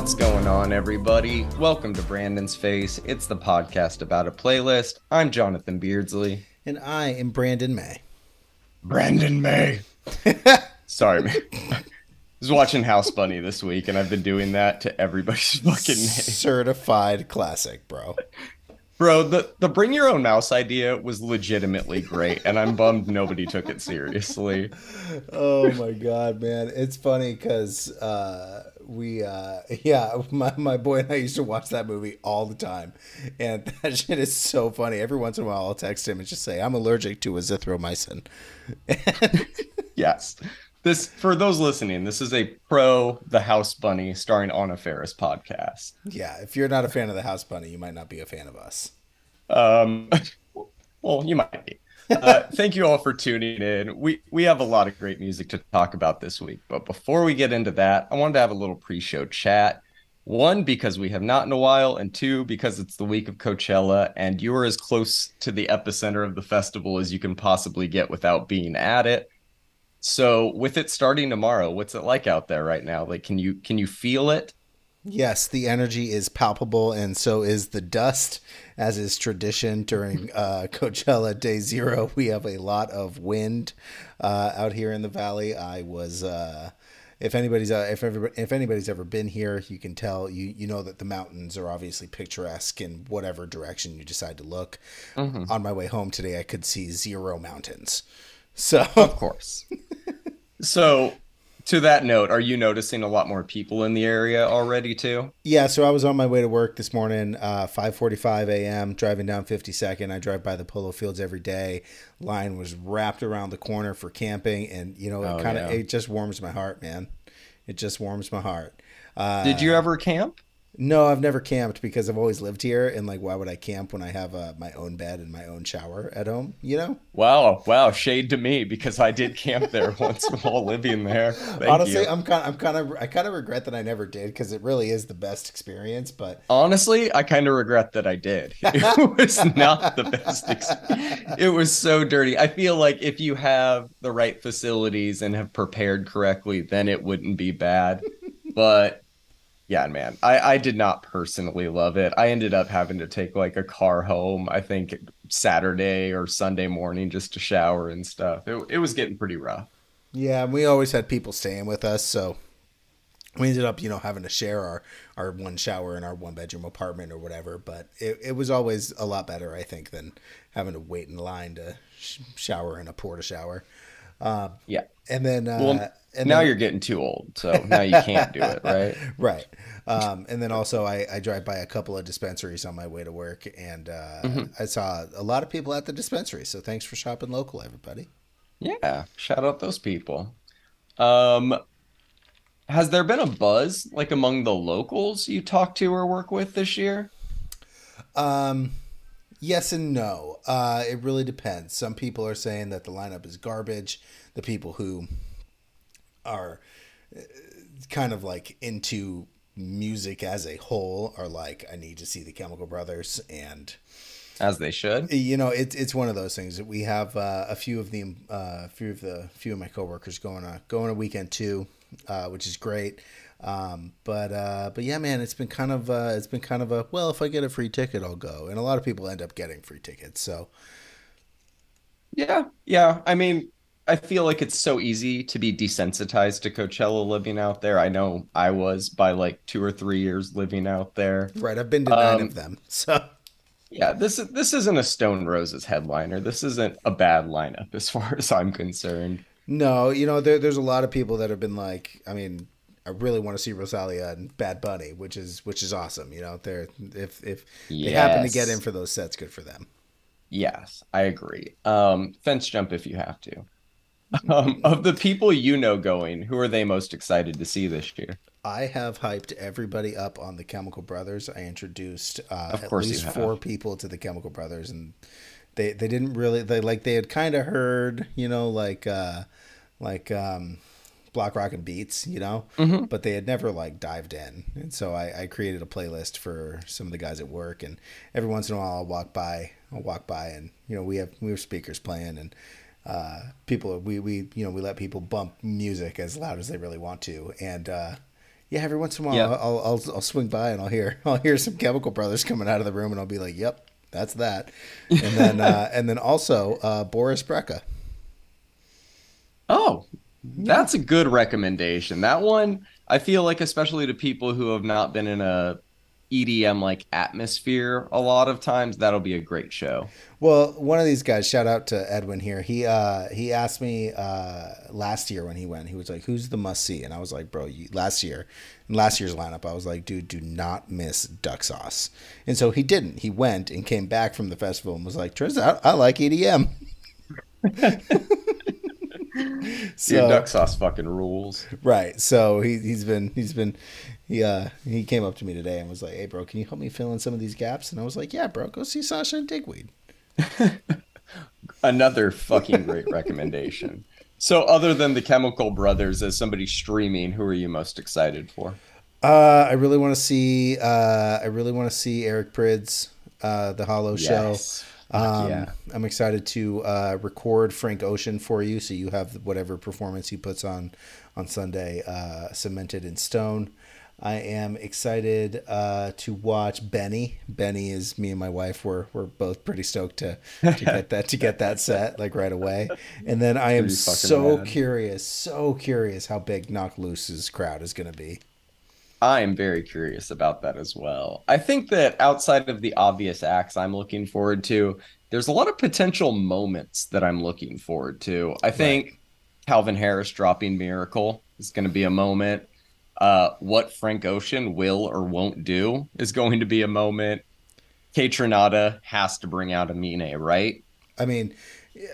What's going on, everybody? Welcome to Brandon's Face. It's the podcast about a playlist. I'm Jonathan Beardsley. And I am Brandon May. Brandon May. Sorry, man. I was watching House Bunny this week, and I've been doing that to everybody's fucking name. Certified classic, bro. Bro, the, the bring your own mouse idea was legitimately great, and I'm bummed nobody took it seriously. Oh my god, man. It's funny because uh, we, uh, yeah, my, my boy and I used to watch that movie all the time. And that shit is so funny. Every once in a while, I'll text him and just say, I'm allergic to azithromycin. yes. This for those listening, this is a pro the House Bunny starring Anna Faris podcast. Yeah, if you're not a fan of the House Bunny, you might not be a fan of us. Um, well, you might be. Uh, thank you all for tuning in. We we have a lot of great music to talk about this week, but before we get into that, I wanted to have a little pre-show chat. One, because we have not in a while, and two, because it's the week of Coachella, and you're as close to the epicenter of the festival as you can possibly get without being at it. So with it starting tomorrow, what's it like out there right now? Like can you can you feel it? Yes, the energy is palpable, and so is the dust, as is tradition during uh, Coachella Day Zero. We have a lot of wind uh, out here in the valley. I was, uh, if anybody's uh, if ever, if anybody's ever been here, you can tell you you know that the mountains are obviously picturesque in whatever direction you decide to look. Mm-hmm. On my way home today, I could see zero mountains. So of course. so to that note, are you noticing a lot more people in the area already too? Yeah, so I was on my way to work this morning, uh, 5:45 a.m. driving down 52nd. I drive by the polo fields every day. Line was wrapped around the corner for camping, and you know, it oh, kind of yeah. it just warms my heart, man. It just warms my heart. Uh, Did you ever camp? No, I've never camped because I've always lived here, and like, why would I camp when I have uh, my own bed and my own shower at home? You know? Wow, wow, shade to me because I did camp there once while living there. Thank honestly, you. I'm kind, I'm kind of, I kind of regret that I never did because it really is the best experience. But honestly, I kind of regret that I did. It was not the best. Ex- it was so dirty. I feel like if you have the right facilities and have prepared correctly, then it wouldn't be bad. But yeah, man, I, I did not personally love it. I ended up having to take like a car home, I think Saturday or Sunday morning just to shower and stuff. It, it was getting pretty rough. Yeah, we always had people staying with us, so we ended up, you know, having to share our, our one shower in our one bedroom apartment or whatever. But it, it was always a lot better, I think, than having to wait in line to sh- shower in a porta shower. Uh, yeah. And then, uh, well, and now then, you're getting too old, so now you can't do it, right? right. Um, and then also, I, I drive by a couple of dispensaries on my way to work, and uh, mm-hmm. I saw a lot of people at the dispensary. So thanks for shopping local, everybody. Yeah, shout out those people. Um, has there been a buzz like among the locals you talk to or work with this year? Um, yes and no. Uh, it really depends. Some people are saying that the lineup is garbage. The people who are uh, kind of like into music as a whole are like I need to see the Chemical Brothers and as they should. You know, it's it's one of those things that we have uh, a few of the uh, few of the few of my coworkers going on going a weekend too, uh, which is great. Um, but uh, but yeah, man, it's been kind of uh, it's been kind of a well, if I get a free ticket, I'll go, and a lot of people end up getting free tickets. So yeah, yeah. I mean, I feel like it's so easy to be desensitized to Coachella living out there. I know I was by like two or three years living out there. Right, I've been to nine um, of them. So yeah, this is this isn't a Stone Roses headliner. This isn't a bad lineup as far as I'm concerned. No, you know there, there's a lot of people that have been like, I mean, I really want to see Rosalia and Bad Bunny, which is which is awesome. You know, they're if if yes. they happen to get in for those sets, good for them. Yes, I agree. Um, fence jump if you have to. Um, of the people you know going, who are they most excited to see this year? I have hyped everybody up on the Chemical Brothers. I introduced uh, at least four people to the Chemical Brothers, and they they didn't really they like they had kind of heard you know like uh, like um, block rock and beats you know, mm-hmm. but they had never like dived in. And so I, I created a playlist for some of the guys at work, and every once in a while I'll walk by I'll walk by and you know we have we have speakers playing and uh, people we we you know we let people bump music as loud as they really want to, and uh, Yeah, every once in a while, yep. I'll, I'll I'll swing by and I'll hear I'll hear some Chemical Brothers coming out of the room, and I'll be like, "Yep, that's that." And then uh, and then also uh, Boris Brejcha. Oh, that's a good recommendation. That one, I feel like, especially to people who have not been in a EDM like atmosphere a lot of times, that'll be a great show. Well, one of these guys, shout out to Edwin here. He uh he asked me uh last year when he went, he was like, "Who's the must see?" And I was like, "Bro, you, last year, in last year's lineup, I was like, dude, do not miss Duck Sauce." And so he didn't. He went and came back from the festival and was like, "Turns out I like EDM." so Your duck sauce fucking rules. Right. So he he's been he's been he uh he came up to me today and was like, "Hey, bro, can you help me fill in some of these gaps?" And I was like, "Yeah, bro, go see Sasha and Digweed." Another fucking great recommendation. So, other than the Chemical Brothers, as somebody streaming, who are you most excited for? Uh, I really want to see. Uh, I really want to see Eric Prydz, uh, the HOLO yes. Show. Um, yeah. I'm excited to uh, record Frank Ocean for you, so you have whatever performance he puts on on Sunday uh, cemented in stone. I am excited uh, to watch Benny. Benny is me and my wife. We're we're both pretty stoked to, to get that to get that set like right away. And then I am so mad. curious, so curious how big Knocked Loose's crowd is going to be. I am very curious about that as well. I think that outside of the obvious acts I'm looking forward to, there's a lot of potential moments that I'm looking forward to. I think right. Calvin Harris dropping Miracle is going to be a moment. Uh, what Frank Ocean will or won't do is going to be a moment. Kaytranada has to bring out Amine, right? I mean,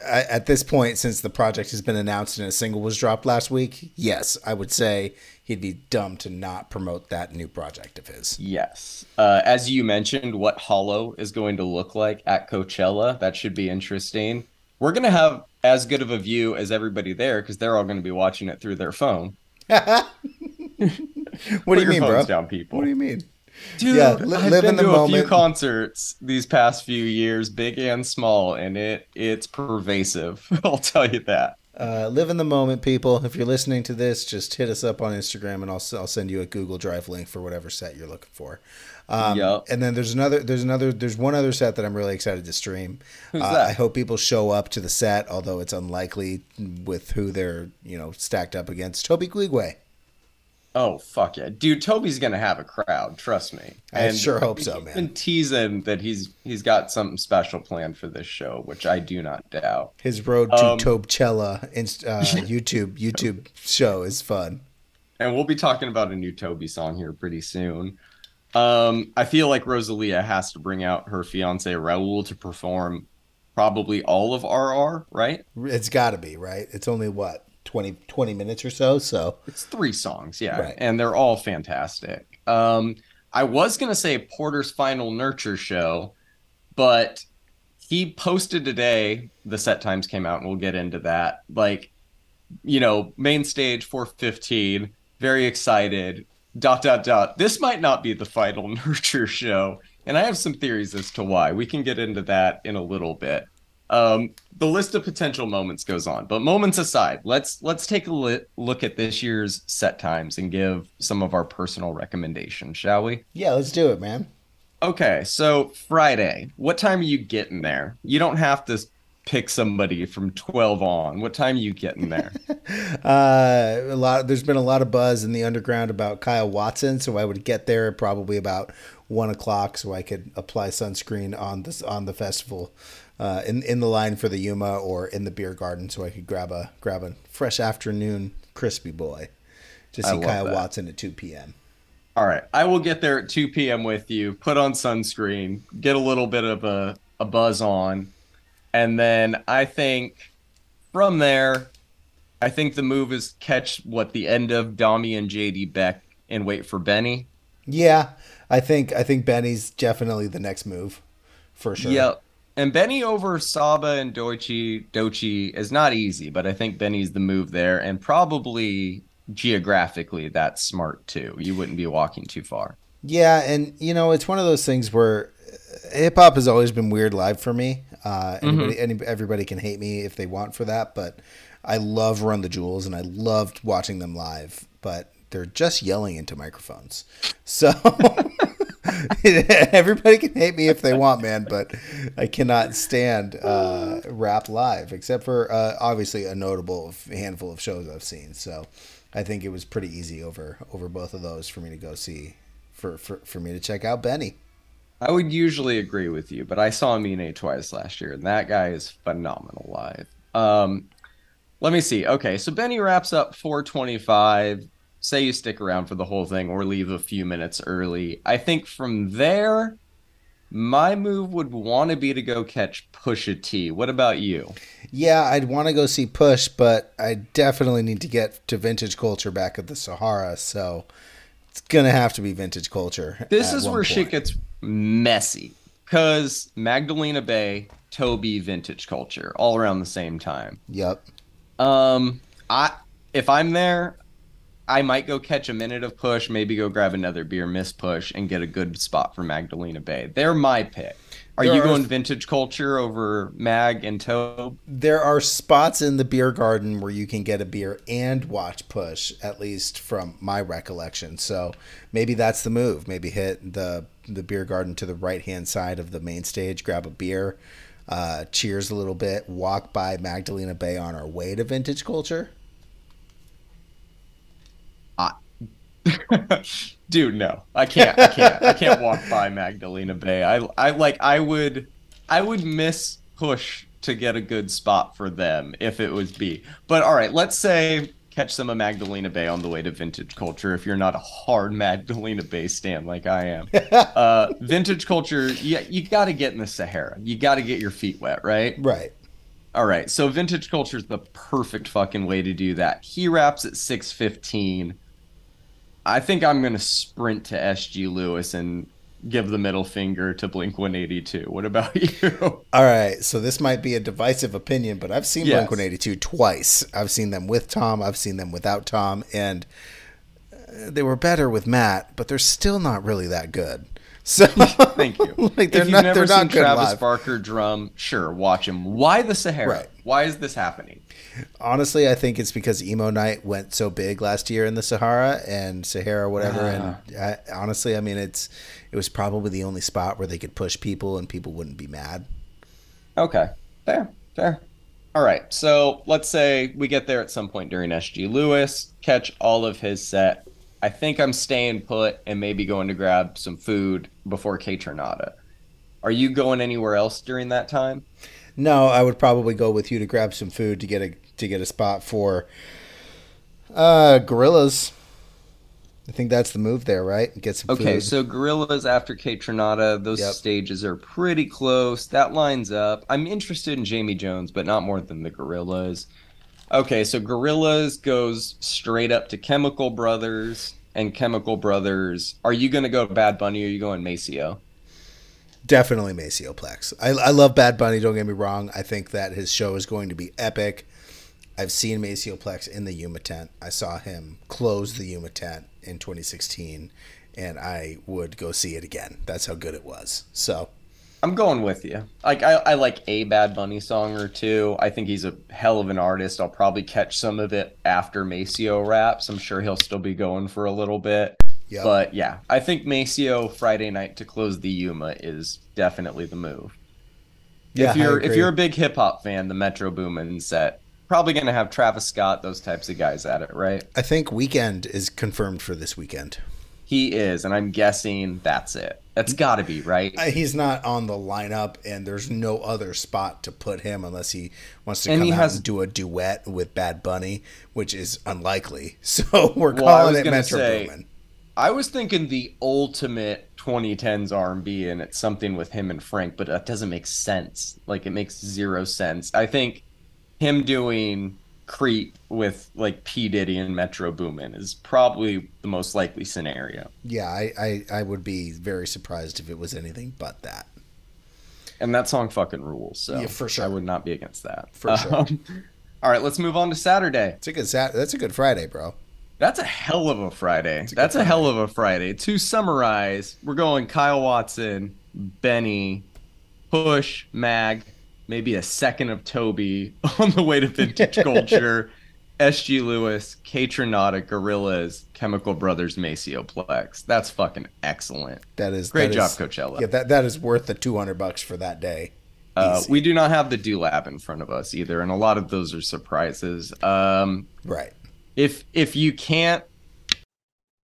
at this point, since the project has been announced and a single was dropped last week, yes, I would say he'd be dumb to not promote that new project of his. Yes. Uh, as you mentioned, what HOLO is going to look like at Coachella, that should be interesting. We're going to have as good of a view as everybody there because they're all going to be watching it through their phone. what do you mean, bro? Down, people. What do you mean? Dude, yeah, li- I've live been in the to moment. a few concerts these past few years, big and small, and it it's pervasive. I'll tell you that. Uh, live in the moment, people. If you're listening to this, just hit us up on Instagram, and I'll I'll send you a Google Drive link for whatever set you're looking for. Um, yep. And then there's another there's another there's one other set that I'm really excited to stream. Who's uh, that? I hope people show up to the set, although it's unlikely with who they're you know stacked up against. Tobe Nwigwe. Oh fuck yeah, dude! Toby's gonna have a crowd. Trust me. I sure hope so, man. Been teasing that he's he's got something special planned for this show, which I do not doubt. His road to um, Tobechella uh, YouTube YouTube show is fun. And we'll be talking about a new Toby song here pretty soon. Um, I feel like Rosalia has to bring out her fiance Rauw to perform probably all of RR, right? It's got to be right. It's only what 20, 20 minutes or so. So it's three songs, yeah, right. and they're all fantastic. Um, I was gonna say Porter's final nurture show, but he posted today. The set times came out, and we'll get into that. Like, you know, main stage four fifteen. Very excited. Dot dot dot. This might not be the final nurture show, and I have some theories as to why. We can get into that in a little bit. Um, the list of potential moments goes on, but moments aside, let's let's take a li- look at this year's set times and give some of our personal recommendations, shall we? Yeah, let's do it, man. Okay, so Friday, what time are you getting there? You don't have to pick somebody from 12 on. What time are you getting there? uh, a lot. There's been a lot of buzz in the underground about Kyle Watson, so I would get there probably about one o'clock, so I could apply sunscreen on this on the festival uh, in in the line for the Yuma or in the beer garden, so I could grab a grab a fresh afternoon crispy boy to see Kyle that. Watson at two p.m. All right, I will get there at two p.m. with you. Put on sunscreen, get a little bit of a a buzz on, and then I think from there, I think the move is catch what the end of DOMi and JD Beck and wait for Benny. Yeah, I think I think Benny's definitely the next move, for sure. Yep. And Benny over Saba and Doechii Doechii is not easy, but I think Benny's the move there, and probably geographically that's smart too. You wouldn't be walking too far. Yeah, and you know it's one of those things where hip hop has always been weird live for me. Uh, anybody, mm-hmm. any, everybody can hate me if they want for that, but I love Run the Jewels and I loved watching them live. But they're just yelling into microphones. So everybody can hate me if they want, man, but I cannot stand uh, rap live, except for uh, obviously a notable handful of shows I've seen. So I think it was pretty easy over over both of those for me to go see, for for, for me to check out Benny. I would usually agree with you, but I saw Amine twice last year, and that guy is phenomenal live. Um, let me see. Okay, so Benny wraps up 425. Say you stick around for the whole thing or leave a few minutes early. I think from there, my move would want to be to go catch Pusha T. What about you? Yeah, I'd want to go see Push, but I definitely need to get to vintage culture back at the Sahara. So it's gonna have to be vintage culture. This is where point. shit gets messy because Magdalena Bay, Toby, vintage culture, all around the same time. Yep. Um, I if I'm there, I might go catch a minute of push, maybe go grab another beer, miss push, and get a good spot for Magdalena Bay. They're my pick. Are there you going vintage culture over Mag and Tobe? There are spots in the beer garden where you can get a beer and watch push, at least from my recollection. So maybe that's the move. Maybe hit the the beer garden to the right hand side of the main stage, grab a beer, uh, cheers a little bit, walk by Magdalena Bay on our way to vintage culture. dude, no, I can't. I can't. I can't walk by Magdalena Bay. I, I like. I would. I would miss push to get a good spot for them if it was B. But all right, let's say catch some of Magdalena Bay on the way to Vintage Culture. If you're not a hard Magdalena Bay stand like I am, uh, Vintage Culture, yeah, you, you got to get in the Sahara. You got to get your feet wet, right? Right. All right. So Vintage Culture is the perfect fucking way to do that. He wraps at six fifteen I think I'm gonna sprint to SG Lewis and give the middle finger to Blink 182. What about you? All right, so this might be a divisive opinion, but I've seen yes. Blink 182 twice. I've seen them with Tom, I've seen them without Tom, and uh, they were better with Matt, but they're still not really that good. So thank you. like they're if you've not, never seen Travis live. Barker drum, sure, watch him. Why the Sahara? Right. Why is this happening? Honestly, I think it's because emo night went so big last year in the Sahara and Sahara, whatever. And ah. I, honestly, I mean, it's it was probably the only spot where they could push people and people wouldn't be mad. Okay, fair, fair. All right, so let's say we get there at some point during SG Lewis, catch all of his set, I think I'm staying put and maybe going to grab some food before Kaytranada. Are you going anywhere else during that time? No, I would probably go with you to grab some food to get a to get a spot for uh Gorillaz. I think that's the move there, right? Get some okay, food. so Gorillaz after Kaytranada, those yep. stages are pretty close. That lines up. I'm interested in Jamie Jones, but not more than the Gorillaz. Okay, so Gorillaz goes straight up to Chemical Brothers and Chemical Brothers. Are you going to go Bad Bunny or are you going Maceo? Definitely Maceo Plex. I, I love Bad Bunny, don't get me wrong. I think that his show is going to be epic. I've seen Maceo Plex in the Yuma tent. I saw him close the Yuma tent in 2016, and I would go see it again. That's how good it was. So I'm going with you. Like I, I like a Bad Bunny song or two. I think he's a hell of an artist. I'll probably catch some of it after Maceo wraps. I'm sure he'll still be going for a little bit. Yep. But yeah, I think Maceo Friday night to close the Yuma is definitely the move. Yeah, if you're if you're a big hip hop fan, the Metro Boomin set probably going to have Travis Scott, those types of guys at it, right? I think Weeknd is confirmed for this weekend. He is, and I'm guessing that's it. That's got to be right. He's not on the lineup, and there's no other spot to put him unless he wants to and come out has... and do a duet with Bad Bunny, which is unlikely. So we're well, calling it Metro say, Boomin. I was thinking the ultimate 2010s R&B, and it's something with him and Frank, but that doesn't make sense. Like it makes zero sense. I think him doing Creep with like P Diddy and Metro Boomin is probably the most likely scenario. Yeah, I, I, I would be very surprised if it was anything but that. And that song fucking rules. So yeah, for sure. I would not be against that. For um, sure. all right, let's move on to Saturday. It's a good Sat. That's a good Friday, bro. That's a hell of a Friday. A That's a Friday. hell of a Friday. To summarize, we're going Kyle Watson, Benny, Push, Mag, maybe a second of Toby on the way to vintage culture. SG Lewis, Kaytranada, Gorillaz, Chemical Brothers, Maceo Plex. That's fucking excellent. That is great that job, is, Coachella. Yeah, that that is worth the two hundred bucks for that day. Uh, we do not have the Do Lab in front of us either, and a lot of those are surprises. Um, right. If if you can't,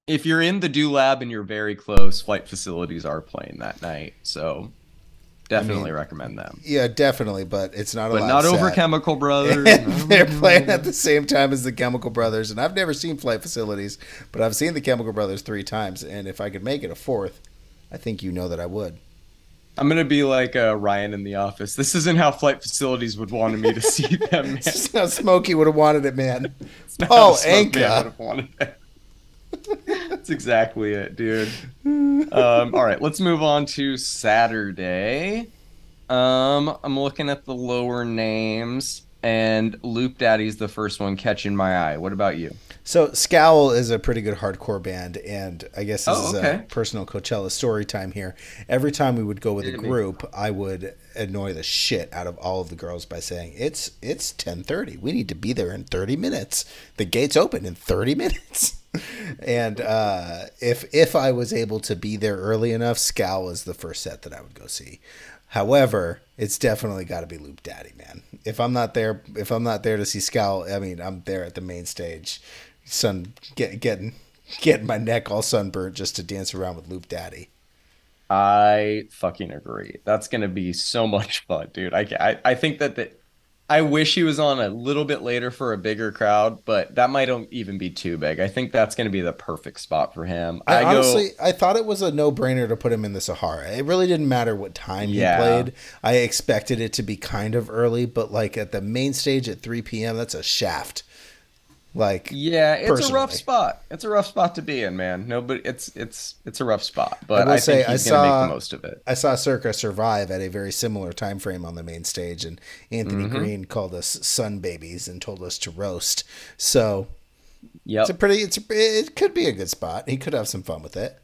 if you're in the Do Lab and you're very close, flight facilities are playing that night, so definitely I mean, recommend them. Yeah, definitely, but it's not. But not set. over Chemical Brothers. they're playing at the same time as the Chemical Brothers, and I've never seen flight facilities, but I've seen the Chemical Brothers three times, and if I could make it a fourth, I think you know that I would. I'm gonna be like uh, Ryan in the office. This isn't how flight facilities would want me to see them. Man. this is how Smokey would have wanted it, man. Oh, Anka. That's exactly it, dude. Um, all right, let's move on to Saturday. Um, I'm looking at the lower names, and Loop Daddy's the first one catching my eye. What about you? So Scowl is a pretty good hardcore band, and I guess this oh, okay. is a personal Coachella story time here. Every time we would go with a group, I would annoy the shit out of all of the girls by saying it's it's ten thirty. We need to be there in thirty minutes. The gates open in thirty minutes. And uh, if if I was able to be there early enough, Scowl is the first set that I would go see. However, it's definitely got to be Loop Daddy, man. If I'm not there, if I'm not there to see Scowl, I mean, I'm there at the main stage sun get, getting getting my neck all sunburnt just to dance around with Loop Daddy. I fucking agree. That's gonna be so much fun, dude. I I, I think that the, I wish he was on a little bit later for a bigger crowd, but that might even be too big. I think that's going to be the perfect spot for him. I, I honestly, go, I thought it was a no-brainer to put him in the Sahara. It really didn't matter what time yeah. he played. I expected it to be kind of early, but like at the main stage at 3 p.m., that's a shaft. Like yeah, it's personally. a rough spot. It's a rough spot to be in, man. No, but it's it's it's a rough spot. But I, I say, think he's I gonna saw, make the most of it. I saw Circa survive at a very similar time frame on the main stage, and Anthony mm-hmm. Green called us sun babies and told us to roast. So yeah, it's a pretty. It's a, it could be a good spot. He could have some fun with it.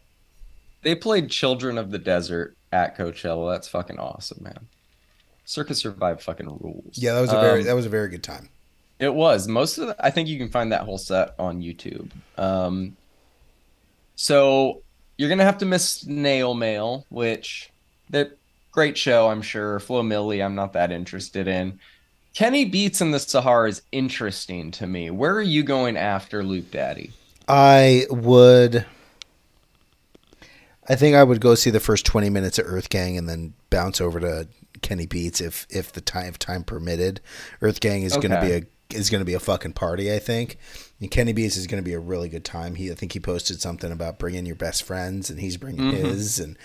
They played Children of the Desert at Coachella. That's fucking awesome, man. Circa Survive fucking rules. Yeah, that was a very um, that was a very good time. It was most of the, I think you can find that whole set on YouTube. Um, so you're gonna have to miss Snail Mail, which that great show, I'm sure. Flo Milli, I'm not that interested in. Kenny Beats in the Sahara is interesting to me. Where are you going after Loop Daddy? I would. I think I would go see the first 20 minutes of Earth Gang and then bounce over to Kenny Beats if if the time if time permitted. Earth Gang is okay. going to be a is going to be a fucking party. I think. And Kenny Beats is going to be a really good time. He, I think he posted something about bringing your best friends, and he's bringing mm-hmm. his, and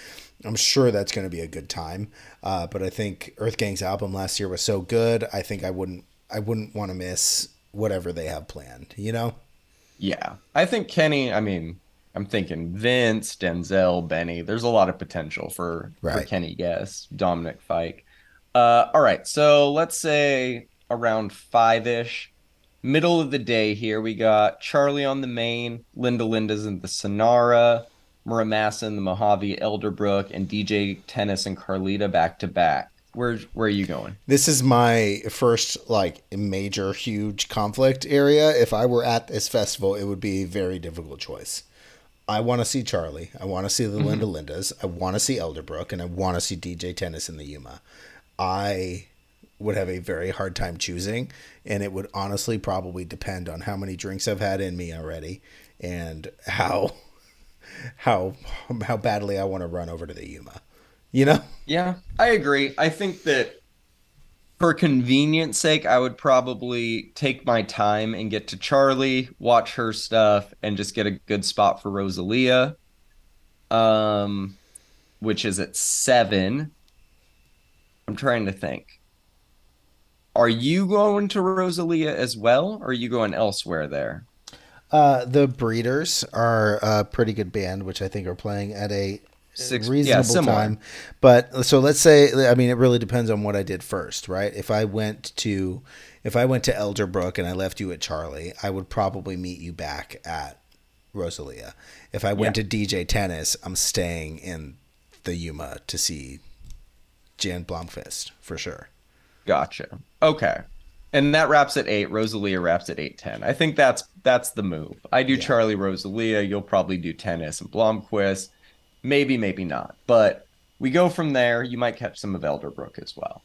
I'm sure that's going to be a good time. Uh, but I think Earth Gang's album last year was so good. I think I wouldn't, I wouldn't want to miss whatever they have planned. You know? Yeah, I think Kenny. I mean, I'm thinking Vince, Denzel, Benny. There's a lot of potential for, right. for Kenny Guess, Dominic Fike. Uh, all right, so let's say around five ish. Middle of the day here, we got Charlie on the main, Linda Linda's in the Sonora, Muramasa in the Mojave, Elderbrook, and DJ Tennis and Carlita back to back. Where where are you going? This is my first like major huge conflict area. If I were at this festival, it would be a very difficult choice. I want to see Charlie. I want to see the mm-hmm. Linda Lindas. I want to see Elderbrook, and I want to see DJ Tennis in the Yuma. I would have a very hard time choosing, and it would honestly probably depend on how many drinks I've had in me already and how how how badly I want to run over to the Yuma. You know? Yeah, I agree. I think that for convenience sake, I would probably take my time and get to Charlie, watch her stuff, and just get a good spot for Rosalia. Um, which is at seven. I'm trying to think. Are you going to Rosalia as well, or are you going elsewhere there? Uh, the Breeders are a pretty good band, which I think are playing at a Six, reasonable yeah, time. But so let's say, I mean, it really depends on what I did first, right? If I went to, if I went to Elderbrook and I left you at Charlie, I would probably meet you back at Rosalia. If I went yeah. to DJ Tennis, I'm staying in the Yuma to see Jan Blomqvist for sure. Gotcha. Okay. And that wraps at eight. Rosalia wraps at eight ten. I think that's that's the move. I do yeah. Charlie Rosalia. You'll probably do tennis and Blomqvist. Maybe, maybe not. But we go from there. You might catch some of Elderbrook as well.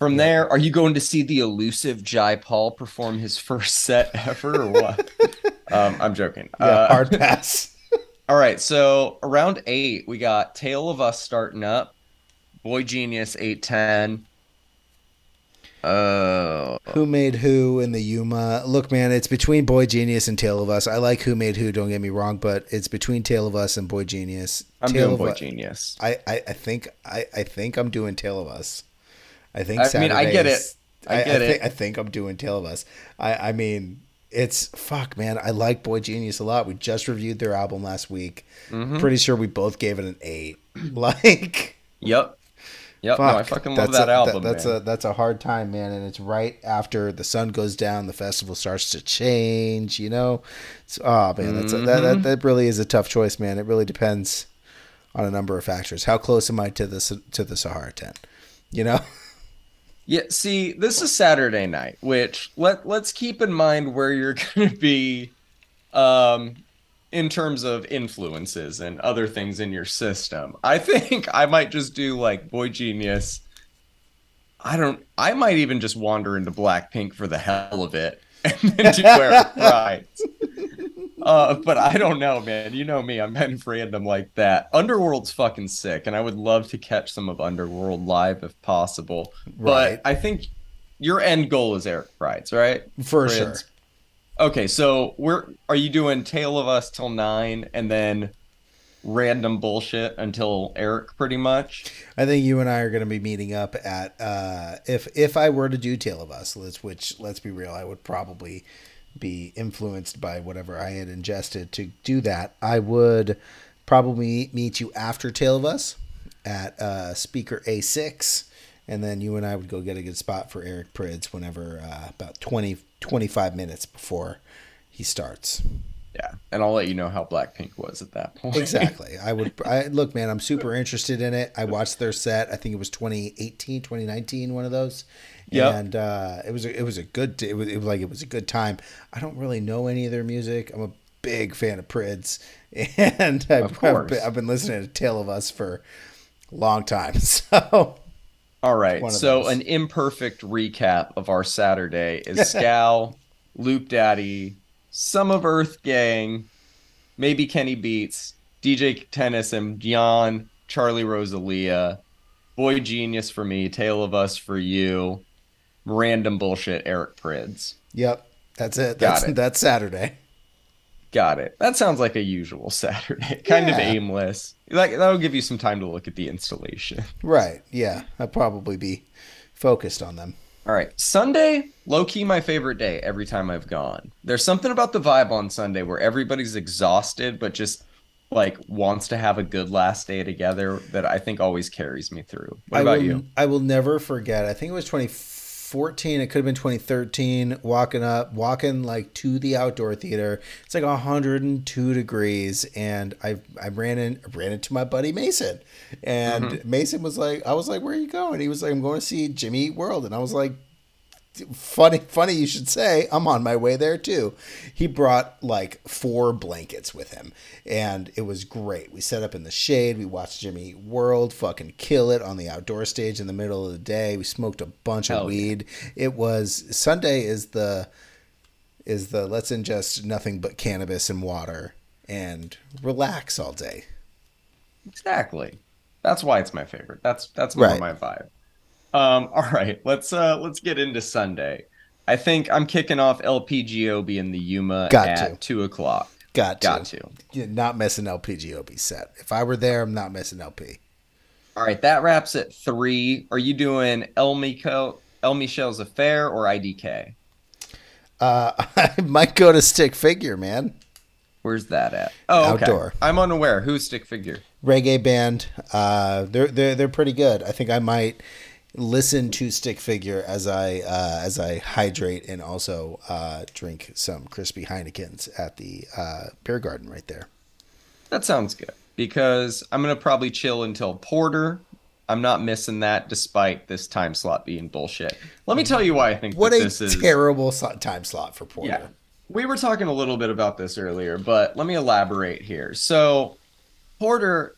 From yeah. there, are you going to see the elusive Jai Paul perform his first set ever or what? um, I'm joking. Yeah, uh, hard pass. all right. So around eight, we got Tale of Us starting up, Boy Genius 810, Oh. Who made who in the Yuma? Look, man, it's between Boy Genius and Tale of Us. I like Who Made Who, don't get me wrong, but it's between Tale of Us and Boy Genius. I'm Tale doing Boy U- Genius. I, I, I, think I, I think I'm doing Tale of Us. I think I Saturday mean I get is, it. I, I get I, th- it. I think I'm doing Tale of Us. I, I mean it's fuck man, I like Boy Genius a lot. We just reviewed their album last week. Mm-hmm. Pretty sure we both gave it an eight. like Yep. Yep, Fuck. no, I fucking love that a, album. That, that's man. a that's a hard time, man, and it's right after the sun goes down, the festival starts to change. You know, it's, oh man, that's mm-hmm. a, that, that mm-hmm. that really is a tough choice, man. It really depends on a number of factors. How close am I to the to the Sahara tent? You know. Yeah, see, this is Saturday night, which let let's keep in mind where you're going to be um in terms of influences and other things in your system. I think I might just do like Boy Genius. I don't. I might even just wander into Blackpink for the hell of it, and then do where it rides. Uh, but I don't know, man. You know me. I'm kind of random like that. Underworld's fucking sick, and I would love to catch some of Underworld live if possible. Right. But I think your end goal is Eric Prydz, right? For sure. Okay, so we're are you doing Tale of Us till nine and then random bullshit until Eric pretty much? I think you and I are going to be meeting up at uh, if if I were to do Tale of Us, let's which let's be real, I would probably be influenced by whatever I had ingested to do that. I would probably meet you after Tale of Us at uh, speaker A6 and then you and I would go get a good spot for Eric Prydz whenever uh, about 20, 25 minutes before he starts. Yeah, and I'll let you know how Blackpink was at that point. exactly. I would I look, man, I'm super interested in it. I watched their set. I think it was 2018, 2019, one of those. Yeah. And uh, it was a, it was a good it was, it was like it was a good time. I don't really know any of their music. I'm a big fan of Prydz and I've, I've, been, I've been listening to Tale of Us for a long time. So all right. So those. an imperfect recap of our Saturday is Scowl, Loop Daddy, some of Earth Gang, maybe Kenny Beats, DJ Tennis and Jan, Charlie Rosalia, Boy Genius for me, Tale of Us for you, random bullshit Eric Prydz. Yep. That's it. Got that's, it. That's Saturday. Got it. That sounds like a usual Saturday. kind yeah. of aimless. Like that'll give you some time to look at the installation. Right. Yeah. I'd probably be focused on them. All right. Sunday, low key my favorite day every time I've gone. There's something about the vibe on Sunday where everybody's exhausted but just like wants to have a good last day together that I think always carries me through. What I about will, you? I will never forget. I think it was 20 2014 it could have been 2013 walking up walking like to the outdoor theater. It's like 102 degrees and i i ran in ran into my buddy mason. And mm-hmm. mason was like i was like where are you going? He was like i'm going to see jimmy world. And i was like funny funny you should say i'm on my way there too. He brought like four blankets with him and it was great. We set up in the shade. We watched jimmy world fucking kill it on the outdoor stage in the middle of the day. We smoked a bunch Hell of weed. Yeah. it was sunday is the is the let's ingest nothing but cannabis and water and relax all day. Exactly. That's why it's my favorite. That's that's more right. my vibe um, all right, let's uh let's get into Sunday. I think I'm kicking off LP Giobbi in the Yuma Got at to. two o'clock. Got to. Got to. You're not missing LP Giobbi set. If I were there, I'm not missing LP. All right, that wraps at three. Are you doing El Mico, El Michel's Affair or IDK? Uh, I might go to Stick Figure, man. Where's that at? Oh, okay. outdoor. I'm unaware. Who's Stick Figure? Reggae band. Uh, they're they're they're pretty good. I think I might listen to Stick Figure as I uh, as I hydrate and also uh, drink some crispy Heinekens at the uh, beer garden right there. That sounds good because I'm gonna probably chill until Porter, I'm not missing that despite this time slot being bullshit. Let me tell you why I think what a this is terrible time slot for Porter. Yeah. We were talking a little bit about this earlier, but let me elaborate here. So Porter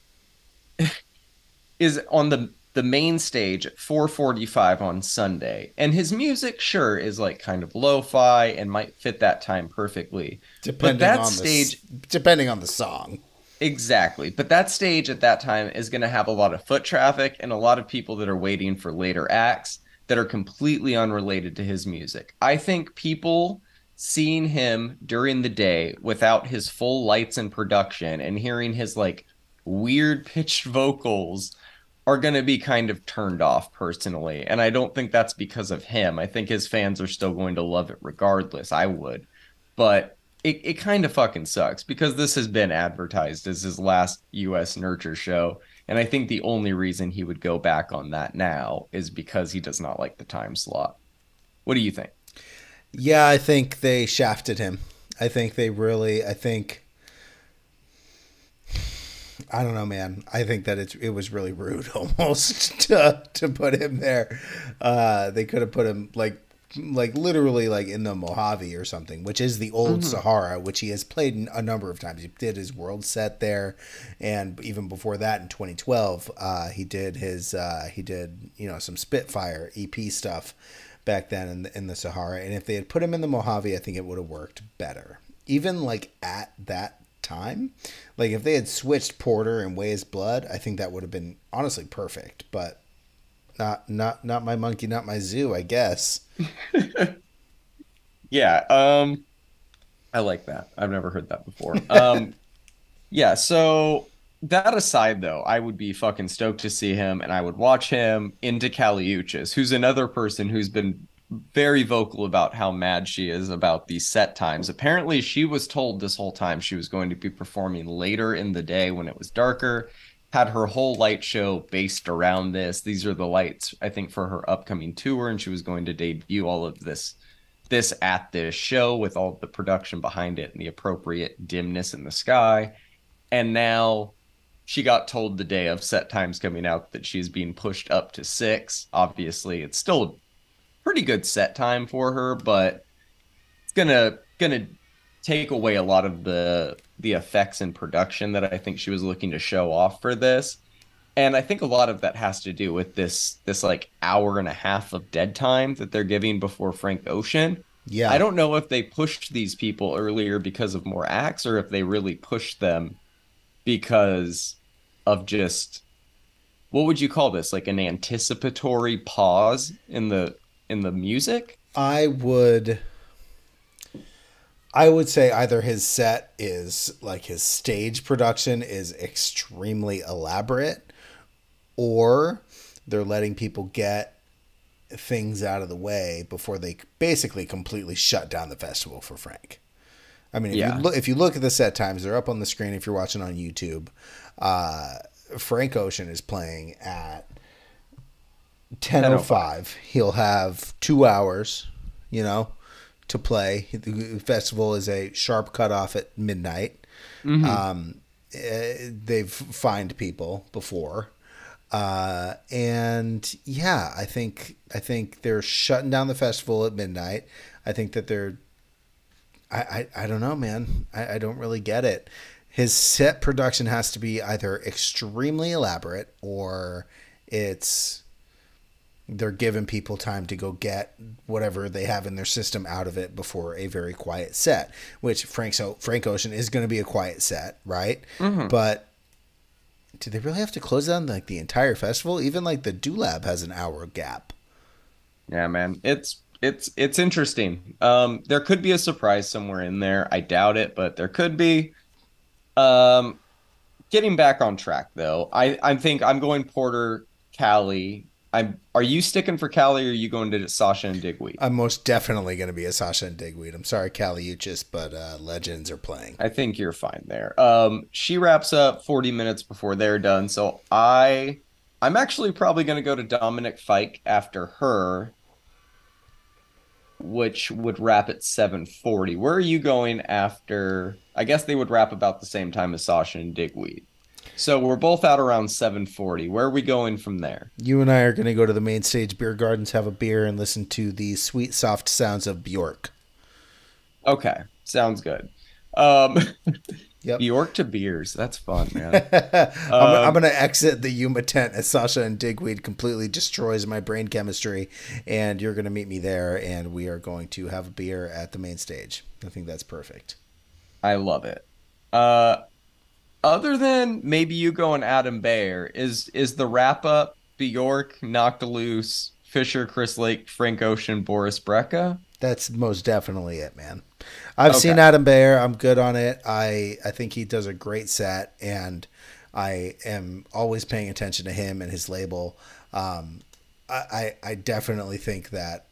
is on the the main stage at 4:45 on Sunday, and his music sure is like kind of lo-fi and might fit that time perfectly. Depending but that stage, the, depending on the song, exactly. But that stage at that time is going to have a lot of foot traffic and a lot of people that are waiting for later acts that are completely unrelated to his music. I think people seeing him during the day without his full lights and production and hearing his like weird pitched vocals are going to be kind of turned off personally. And I don't think that's because of him. I think his fans are still going to love it regardless. I would. But it, it kind of fucking sucks because this has been advertised as his last US nurture show. And I think the only reason he would go back on that now is because he does not like the time slot. What do you think? Yeah, I think they shafted him. I think they really, I think I don't know, man. I think that it's it was really rude almost to to put him there. Uh, they could have put him like like literally like in the Mojave or something, which is the old mm-hmm. Sahara, which he has played a number of times. He did his world set there, and even before that, in 2012, uh, he did his uh, he did you know some Spitfire EP stuff back then in the, in the Sahara. And if they had put him in the Mojave, I think it would have worked better. Even like at that time. Like if they had switched Porter and Weyes Blood, I think that would have been honestly perfect. But not not not my monkey, not my zoo, I guess. yeah, um I like that. I've never heard that before. Um yeah, so that aside though, I would be fucking stoked to see him and I would watch him into Kali who's another person who's been very vocal about how mad she is about these set times. Apparently, she was told this whole time she was going to be performing later in the day when it was darker. Had her whole light show based around this. These are the lights, I think, for her upcoming tour, and she was going to debut all of this this at this show with all the production behind it and the appropriate dimness in the sky. And now she got told the day of set times coming out that she's being pushed up to six. Obviously, it's still pretty good set time for her, but it's gonna gonna take away a lot of the the effects and production that I think she was looking to show off for this. And I think a lot of that has to do with this this like hour and a half of dead time that they're giving before Frank Ocean. Yeah. I don't know if they pushed these people earlier because of more acts or if they really pushed them because of just what would you call this? Like an anticipatory pause in the in the music? I would I would say either his set is like his stage production is extremely elaborate or they're letting people get things out of the way before they basically completely shut down the festival for Frank. I mean, if yeah. you look if you look at the set times, they're up on the screen if you're watching on YouTube. Uh, Frank Ocean is playing at 10:05. He'll have 2 hours, you know, to play. The festival is a sharp cutoff at midnight. Mm-hmm. Um, eh, they've fined people before. Uh, and yeah, I think I think they're shutting down the festival at midnight. I think that they're I, I, I don't know, man. I, I don't really get it. His set production has to be either extremely elaborate or it's they're giving people time to go get whatever they have in their system out of it before a very quiet set, which Frank so Frank Ocean is going to be a quiet set, right? Mm-hmm. But do they really have to close down like the entire festival? Even like the Do Lab has an hour gap. Yeah, man, it's it's it's interesting. Um, there could be a surprise somewhere in there. I doubt it, but there could be. Um, getting back on track though, I I think I'm going Porter, Kali, I'm. Are you sticking for Kali, or are you going to Sasha and Digweed? I'm most definitely going to be a Sasha and Digweed. I'm sorry, Kali Uchis, but uh, Legends are playing. I think you're fine there. Um, she wraps up 40 minutes before they're done, so I, I'm actually probably going to go to Dominic Fike after her, which would wrap at 7:40. Where are you going after? I guess they would wrap about the same time as Sasha and Digweed. So we're both out around 740. Where are we going from there? You and I are going to go to the main stage beer gardens, have a beer, and listen to the sweet, soft sounds of Bjork. Okay, sounds good. Um, yep. Bjork to beers. That's fun, man. I'm, um, I'm going to exit the Yuma tent as Sasha and Digweed completely destroys my brain chemistry, and you're going to meet me there, and we are going to have a beer at the main stage. I think that's perfect. I love it. Uh, other than maybe you go and Adam Beyer, is is the wrap up Bjork, Noctiluce, Fisher, Chris Lake, Frank Ocean, Boris Brejcha? That's most definitely it, man. I've okay. seen Adam Beyer. I'm good on it. I I think he does a great set, and I am always paying attention to him and his label. Um, I I definitely think that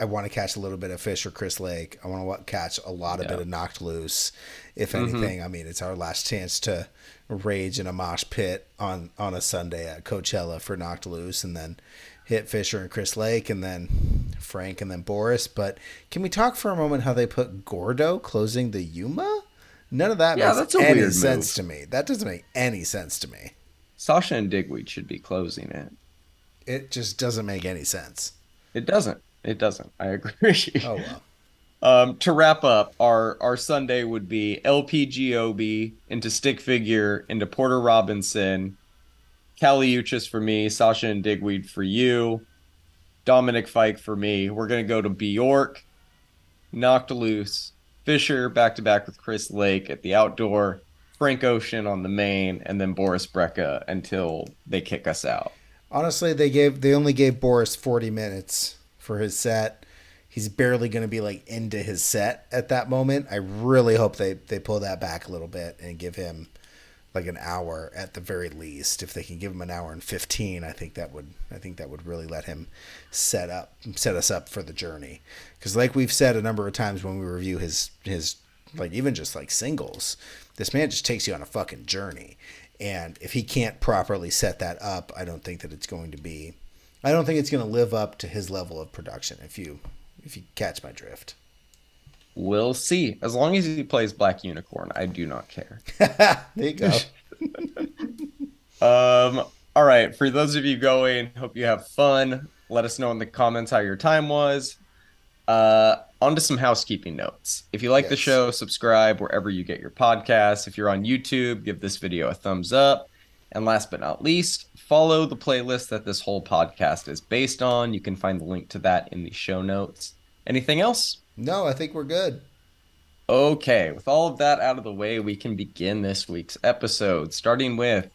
I want to catch a little bit of Fisher Chris Lake. I want to catch a lot of yeah. bit of knocked loose. If mm-hmm. anything, I mean, it's our last chance to rage in a mosh pit on on a Sunday at Coachella for knocked loose, and then hit Fisher and Chris Lake, and then Frank, and then Boris. But can we talk for a moment how they put Gordo closing the Yuma? None of that yeah, makes any sense move. to me. That doesn't make any sense to me. Sasha and Digweed should be closing it. It just doesn't make any sense. It doesn't. It doesn't. I agree. Oh well. Um, to wrap up, our our Sunday would be LP Giobbi into stick figure into Porter Robinson, Kali Uchis for me, Sasha and Digweed for you, Dominic Fike for me. We're gonna go to Bjork, Knocked Loose, Fisher back to back with Chris Lake at the outdoor, Frank Ocean on the main, and then Boris Brejcha until they kick us out. Honestly, they gave they only gave Boris forty minutes for his set. He's barely going to be like into his set at that moment. I really hope they they pull that back a little bit and give him like an hour at the very least. If they can give him an hour and 15, I think that would I think that would really let him set up set us up for the journey. Cuz like we've said a number of times when we review his his like even just like singles, this man just takes you on a fucking journey. And if he can't properly set that up, I don't think that it's going to be I don't think it's going to live up to his level of production. If you if you catch my drift, we'll see. As long as he plays Black Unicorn, I do not care. there you go. um. All right. For those of you going, hope you have fun. Let us know in the comments how your time was. Uh, on to some housekeeping notes. If you like yes. the show, subscribe wherever you get your podcasts. If you're on YouTube, give this video a thumbs up. And last but not least, follow the playlist that this whole podcast is based on. You can find the link to that in the show notes. Anything else? No, I think we're good. Okay, with all of that out of the way, we can begin this week's episode, starting with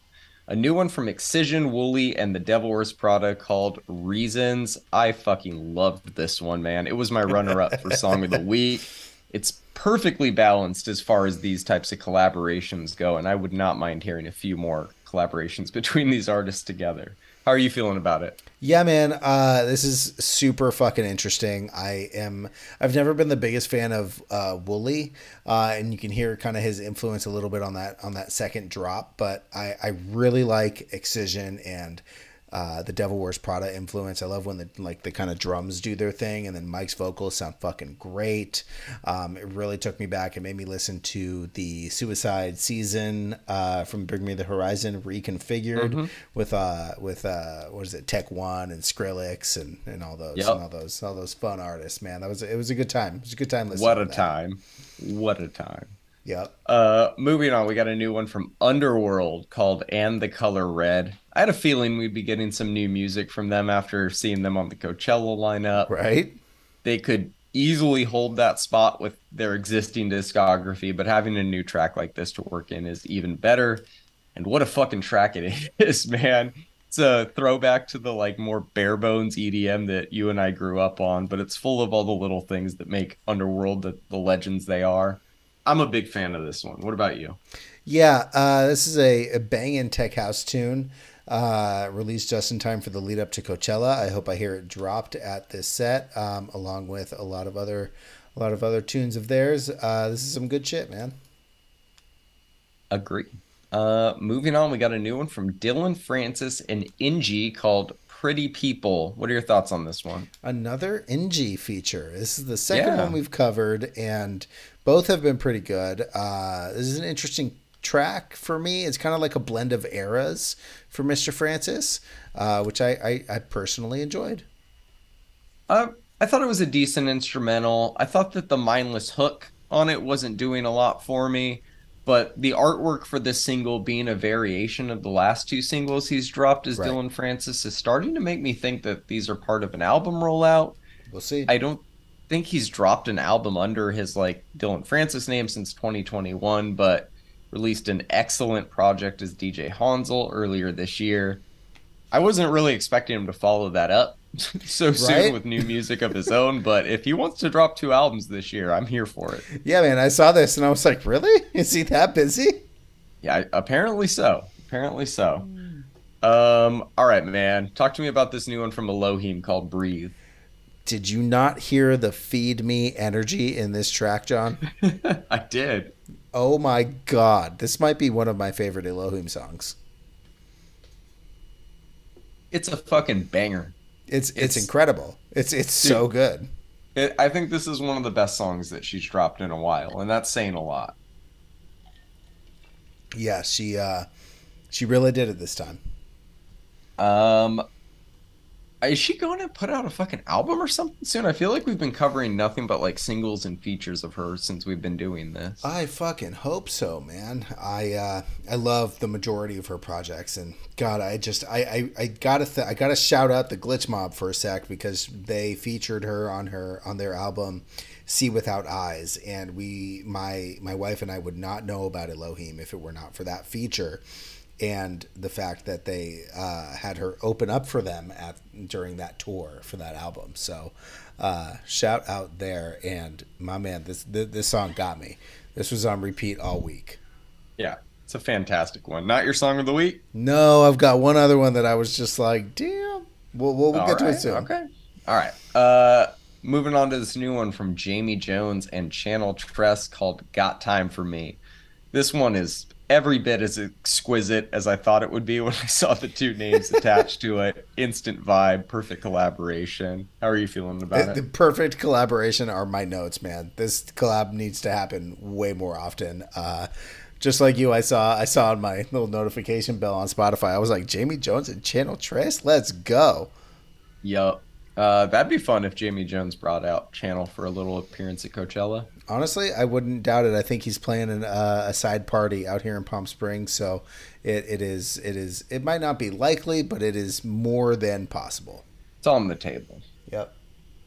a new one from Excision, Wooli, and the Devil Wears Prada called Reasons. I fucking loved this one, man. It was my runner up for Song of the Week. It's perfectly balanced as far as these types of collaborations go, and I would not mind hearing a few more collaborations between these artists together. How are you feeling about it? Yeah, man. Uh, this is super fucking interesting. I am. I've never been the biggest fan of uh, Wooli, uh, and you can hear kind of his influence a little bit on that on that second drop. But I, I really like Excision and uh, the Devil Wears Prada influence. I love when the like the kind of drums do their thing, and then Mike's vocals sound fucking great. Um, it really took me back. It made me listen to the Suicide season uh, from Bring Me the Horizon reconfigured mm-hmm. with uh with uh what is it Tek-One and Skrillex and, and all those yep. and all those all those fun artists. Man, that was it was a good time. It was a good time listening. What a time! What a time! Yep. Uh, moving on, we got a new one from Underworld called "And the Color Red." I had a feeling we'd be getting some new music from them after seeing them on the Coachella lineup. Right. They could easily hold that spot with their existing discography, but having a new track like this to work in is even better. And what a fucking track it is, man. It's a throwback to the like more bare bones EDM that you and I grew up on, but it's full of all the little things that make Underworld the, the legends they are. I'm a big fan of this one. What about you? Yeah, uh, this is a, a banging tech house tune uh, released just in time for the lead up to Coachella. I hope I hear it dropped at this set, um, along with a lot of other, a lot of other tunes of theirs. Uh, this is some good shit, man. Agree. Uh, moving on, we got a new one from Dillon Francis and Inji called Pretty People. What are your thoughts on this one? Another Inji feature. This is the second yeah. one we've covered, and both have been pretty good. Uh, this is an interesting track for me. It's kind of like a blend of eras for Mr. Francis, uh, which I, I, I, personally enjoyed. Uh, I thought it was a decent instrumental. I thought that the mindless hook on it wasn't doing a lot for me, but the artwork for this single being a variation of the last two singles he's dropped as right. Dillon Francis is starting to make me think that these are part of an album rollout. We'll see. I don't think he's dropped an album under his like Dillon Francis name since 2021, but released an excellent project as DJ Hansel earlier this year. I wasn't really expecting him to follow that up so right? soon with new music of his own, but if he wants to drop two albums this year, I'm here for it. Yeah, man, I saw this and I was like, really? Is he that busy? Yeah, apparently so. Apparently so. Um, all right, man. Talk to me about this new one from Elohim called Breathe. Did you not hear the feed me energy in this track, Jon? I did. Oh my god. This might be one of my favorite Elohim songs. It's a fucking banger. It's it's, it's incredible. It's it's dude, so good. It, I think this is one of the best songs that she's dropped in a while, and that's saying a lot. Yeah, she uh she really did it this time. Um is she going to put out a fucking album or something soon? I feel like we've been covering nothing but like singles and features of her since we've been doing this. I fucking hope so, man. I uh, I love the majority of her projects, and God, I just I I, I gotta th- I gotta shout out the Glitch Mob for a sec because they featured her on her on their album. See Without Eyes, and we, my my wife and I, would not know about Elohim if it were not for that feature and the fact that they uh, had her open up for them at during that tour for that album. So uh, shout out there, and my man, this, this this song got me. This was on repeat all week. Yeah, it's a fantastic one. Not your song of the week? No, I've got one other one that I was just like, damn. We'll we'll, we'll get right, to it soon. Okay. All right. Uh, moving on to this new one from Jamie Jones and Channel Tres called "Got Time for Me." This one is every bit as exquisite as I thought it would be when I saw the two names attached to it. Instant vibe, perfect collaboration. How are you feeling about the, it? The perfect collaboration are my notes, man. This collab needs to happen way more often. Uh, just like you, I saw I saw on my little notification bell on Spotify. I was like, Jamie Jones and Channel Tres, let's go. Yup. Uh, that'd be fun if Jamie Jones brought out Channel for a little appearance at Coachella. Honestly, I wouldn't doubt it. I think he's playing an, uh, a side party out here in Palm Springs, so it, it is it is it might not be likely, but it is more than possible. It's on the table. Yep.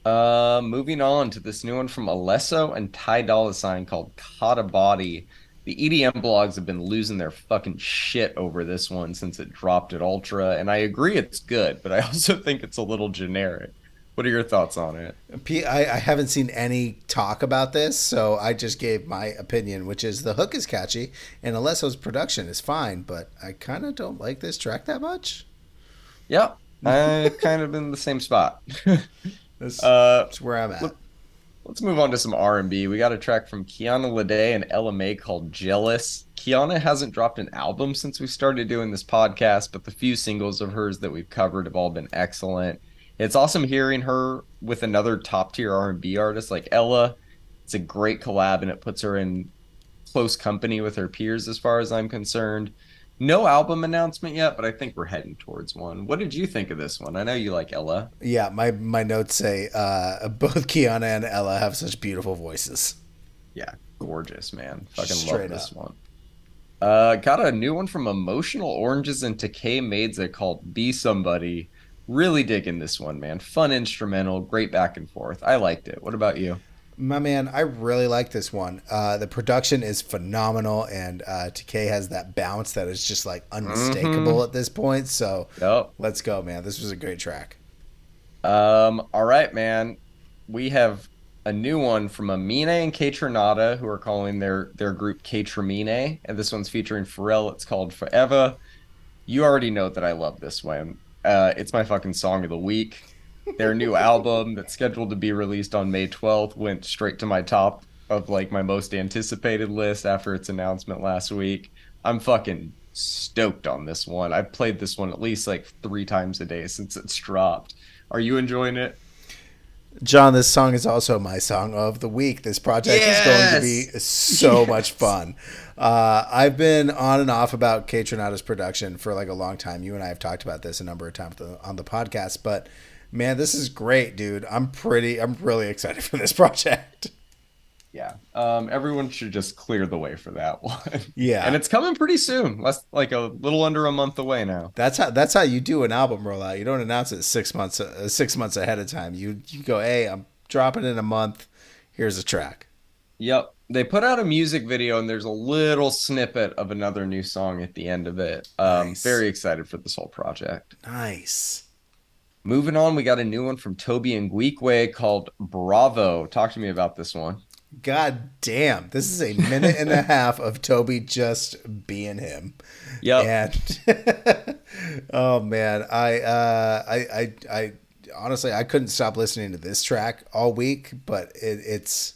Uh, moving on to this new one from Alesso and Ty Dolla Sign called "Caught a Body." the EDM blogs have been losing their fucking shit over this one since it dropped at Ultra, and I agree it's good, but I also think it's a little generic. What are your thoughts on it? I, I haven't seen any talk about this, so I just gave my opinion, which is the hook is catchy and Alesso's production is fine, but I kind of don't like this track that much. Yeah, I kind of in the same spot. that's, uh, that's where I'm at. Let's move on to some R&B. We got a track from Kiana Lede and Ella Mai called Jealous. Kiana hasn't dropped an album since we started doing this podcast, but the few singles of hers that we've covered have all been excellent. It's awesome hearing her with another top-tier R&B artist like Ella. It's a great collab and it puts her in close company with her peers as far as I'm concerned. No album announcement yet, but I think we're heading towards one. What did you think of this one? I know you like Ella. Yeah, my my notes say uh, both Kiana and Ella have such beautiful voices. Yeah, gorgeous, man. Fucking Straight love this up. one. Uh, got a new one from Emotional Oranges and Tkay Maidza called "Be Somebody." Really digging this one, man. Fun instrumental, great back and forth. I liked it. What about you? My man, I really like this one. Uh, the production is phenomenal, and uh, Tkay has that bounce that is just like unmistakable mm-hmm. at this point. So yep. let's go, man. This was a great track. Um, all right, man. We have a new one from Amine and Kaytranada, who are calling their their group Kaytramine, and this one's featuring Pharrell. It's called Forever. You already know that I love this one. Uh, it's my fucking song of the week. Their new album that's scheduled to be released on May 12th went straight to my top of like my most anticipated list after its announcement last week. I'm fucking stoked on this one. I've played this one at least like three times a day since it's dropped. Are you enjoying it? Jon, this song is also my song of the week. This project yes! is going to be so yes! much fun. Uh, I've been on and off about Kaytranada's production for like a long time. You and I have talked about this a number of times on the podcast, but man, this is great, dude. I'm pretty, I'm really excited for this project. Yeah, um, everyone should just clear the way for that one. Yeah, and it's coming pretty soon. Less like a little under a month away now. That's how that's how you do an album rollout. You don't announce it six months uh, six months ahead of time. You you go, hey, I'm dropping in a month. Here's a track. Yep, they put out a music video and there's a little snippet of another new song at the end of it. Um, nice. Very excited for this whole project. Nice. Moving on, we got a new one from Tobe Nwigwe called Bravo. Talk to me about this one. God damn, this is a minute and a half of Toby just being him. Yeah. And oh man, I uh I I I honestly I couldn't stop listening to this track all week, but it, it's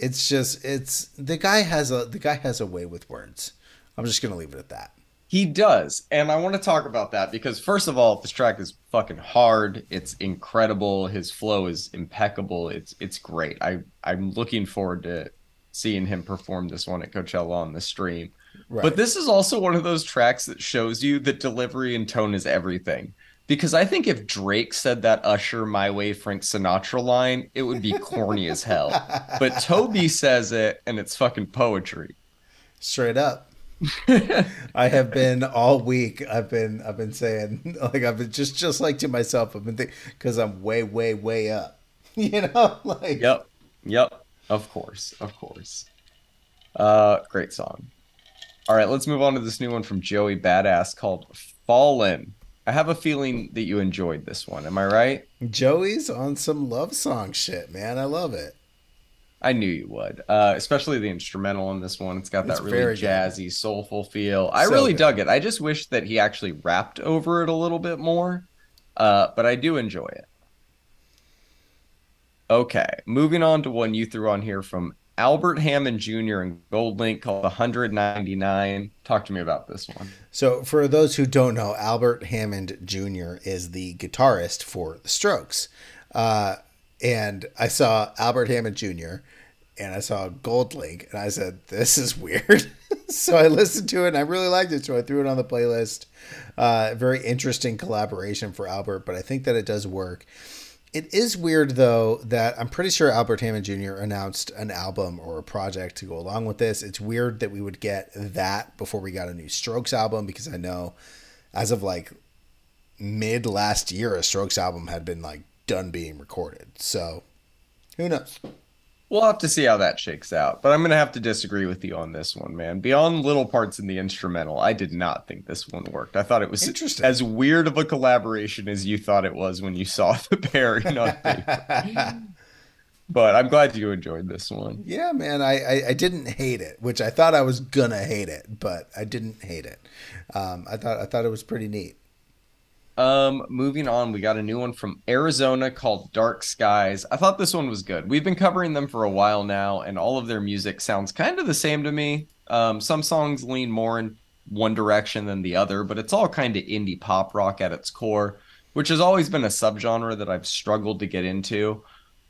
it's just it's the guy has a the guy has a way with words. I'm just gonna leave it at that. He does. And I want to talk about that because, first of all, this track is fucking hard. It's incredible. His flow is impeccable. It's it's great. I, I'm looking forward to seeing him perform this one at Coachella on the stream. Right. But this is also one of those tracks that shows you that delivery and tone is everything. Because I think if Drake said that Usher My Way Frank Sinatra line, it would be corny as hell. But Tobe says it and it's fucking poetry. Straight up. I have been all week. I've been I've been saying like I've been just just like to myself. I've been thinking because I'm way way way up. You know, like yep, yep. Of course, of course. Uh, great song. All right, let's move on to this new one from Joey Badass called "Fallen." I have a feeling that you enjoyed this one. Am I right? Joey's on some love song shit, man. I love it. I knew you would, uh, especially the instrumental in this one. It's got that really jazzy, good. soulful feel. I so really good. dug it. I just wish that he actually rapped over it a little bit more, uh, but I do enjoy it. Okay, moving on to one you threw on here from Albert Hammond Jr. and GoldLink called 199. Talk to me about this one. So, for those who don't know, Albert Hammond Jr. is the guitarist for The Strokes. Uh, and I saw Albert Hammond Jr. and I saw GoldLink, and I said, "This is weird." so I listened to it, and I really liked it, so I threw it on the playlist. Uh, very interesting collaboration for Albert, but I think that it does work. It is weird though that I'm pretty sure Albert Hammond Jr. announced an album or a project to go along with this. It's weird that we would get that before we got a new Strokes album because I know as of like mid last year a Strokes album had been like done being recorded. So who knows? We'll have to see how that shakes out. But I'm going to have to disagree with you on this one, man. Beyond little parts in the instrumental, I did not think this one worked. I thought it was Interesting. as weird of a collaboration as you thought it was when you saw the pairing on paper. but I'm glad you enjoyed this one. Yeah, man, I, I, I, didn't hate it, which I thought I was gonna hate it, but I didn't hate it. Um, I thought I thought it was pretty neat. Um, moving on, we got a new one from Arizona called Dark Skies. I thought this one was good. We've been covering them for a while now, and all of their music sounds kind of the same to me. Um, some songs lean more in one direction than the other, but it's all kind of indie pop rock at its core, which has always been a subgenre that I've struggled to get into.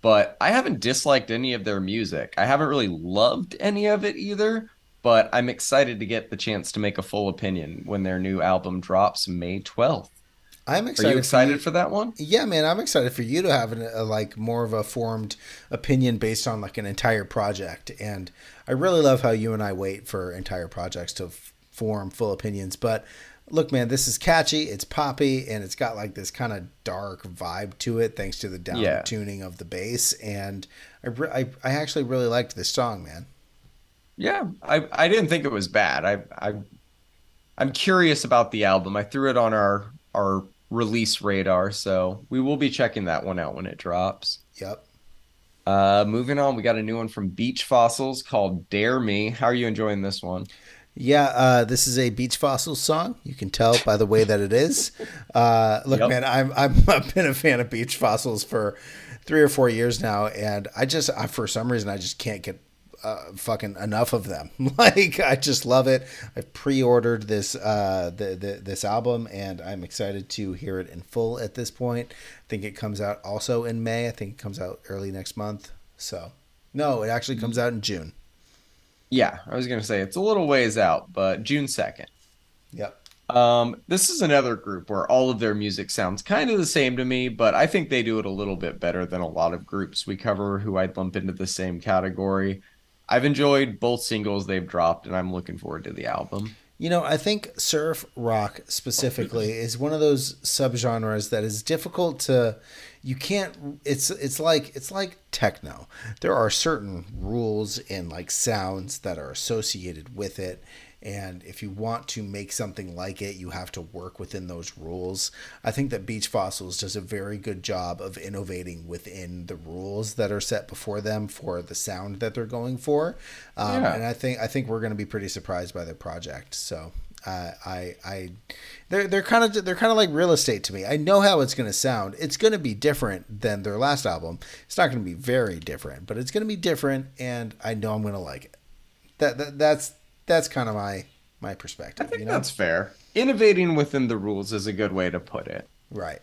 But I haven't disliked any of their music. I haven't really loved any of it either, but I'm excited to get the chance to make a full opinion when their new album drops May 12th. I'm excited. Are you excited for, for, that one? Yeah, man, I'm excited for you to have an, a, like more of a formed opinion based on like an entire project. And I really love how you and I wait for entire projects to f- form full opinions. But look, man, this is catchy. It's poppy, and it's got like this kind of dark vibe to it, thanks to the down yeah. tuning of the bass. And I, re- I, I actually really liked this song, man. Yeah, I I didn't think it was bad. I I I'm curious about the album. I threw it on our our release radar. So we will be checking that one out when it drops. Yep. Uh, moving on, we got a new one from Beach Fossils called "Dare Me." How are you enjoying this one? Yeah, uh, this is a Beach Fossils song. You can tell by the way that it is. Uh, look, yep. man, I'm, I'm I've been a fan of Beach Fossils for three or four years now, and I just I, for some reason I just can't get uh, fucking enough of them. like I just love it. I pre-ordered this uh, the, the this album, and I'm excited to hear it in full. At this point, I think it comes out also in May. I think it comes out early next month. So no, it actually comes out in June. Yeah, I was gonna say it's a little ways out, but June second. Yep. Um, this is another group where all of their music sounds kind of the same to me, but I think they do it a little bit better than a lot of groups we cover who I'd lump into the same category. I've enjoyed both singles they've dropped, and I'm looking forward to the album. You know, I think surf rock specifically is one of those subgenres that is difficult to you can't it's it's like it's like techno. There are certain rules and like sounds that are associated with it and if you want to make something like it, you have to work within those rules. I think that Beach Fossils does a very good job of innovating within the rules that are set before them for the sound that they're going for. Um, yeah. And I think I think we're going to be pretty surprised by their project. So uh, I I they're they're kind of they're kind of like real estate to me. I know how it's going to sound. It's going to be different than their last album. It's not going to be very different, but it's going to be different, and I know I'm going to like it. That, that that's that's kind of my my perspective. I think you know? that's fair. Innovating within the rules is a good way to put it. Right.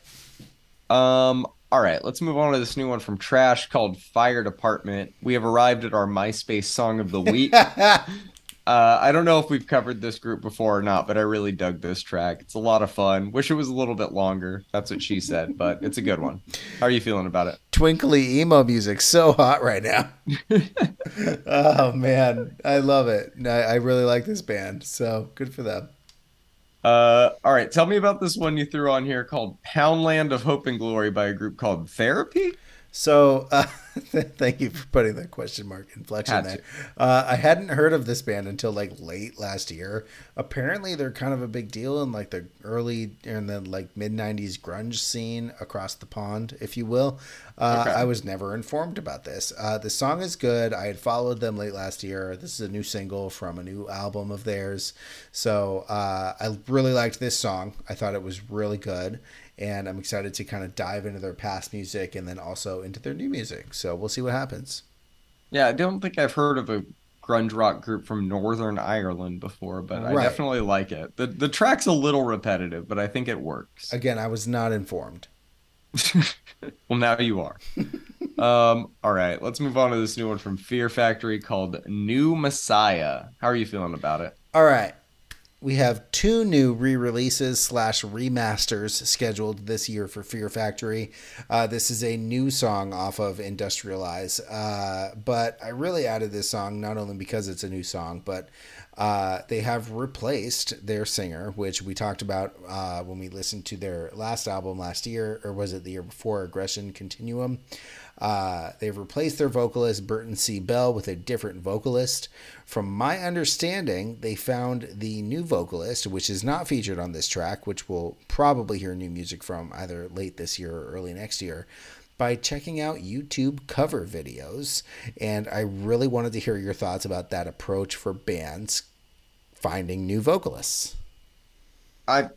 Um. All right, let's move on to this new one from Trash called Fire Department. We have arrived at our MySpace song of the week. Uh, I don't know if we've covered this group before or not, but I really dug this track. It's a lot of fun. Wish it was a little bit longer. That's what she said, but it's a good one. How are you feeling about it? Twinkly emo music, so hot right now. oh man, I love it. I, I really like this band, so good for them. Uh, all right, tell me about this one you threw on here called "Poundland of Hope and Glory" by a group called Therapy. So, uh, thank you for putting that question mark inflection there. Uh, I hadn't heard of this band until like late last year. Apparently, they're kind of a big deal in like the early in the like mid '90s grunge scene across the pond, if you will. Uh, okay. I was never informed about this. Uh, the song is good. I had followed them late last year. This is a new single from a new album of theirs. So uh, I really liked this song. I thought it was really good and I'm excited to kind of dive into their past music and then also into their new music. So we'll see what happens. Yeah, I don't think I've heard of a grunge rock group from Northern Ireland before, but right. I definitely like it. The the track's a little repetitive, but I think it works. Again, I was not informed. well, now you are. um, all right, let's move on to this new one from Fear Factory called New Messiah. How are you feeling about it? All right we have two new re-releases slash remasters scheduled this year for Fear Factory. Uh, this is a new song off of Industrialize, uh, but I really added this song not only because it's a new song, but uh, they have replaced their singer, which we talked about uh, when we listened to their last album last year, or was it the year before? Aggression Continuum. Uh, they've replaced their vocalist Burton C. Bell with a different vocalist. From my understanding, they found the new vocalist, which is not featured on this track, which we'll probably hear new music from either late this year or early next year, by checking out YouTube cover videos. And I really wanted to hear your thoughts about that approach for bands finding new vocalists. I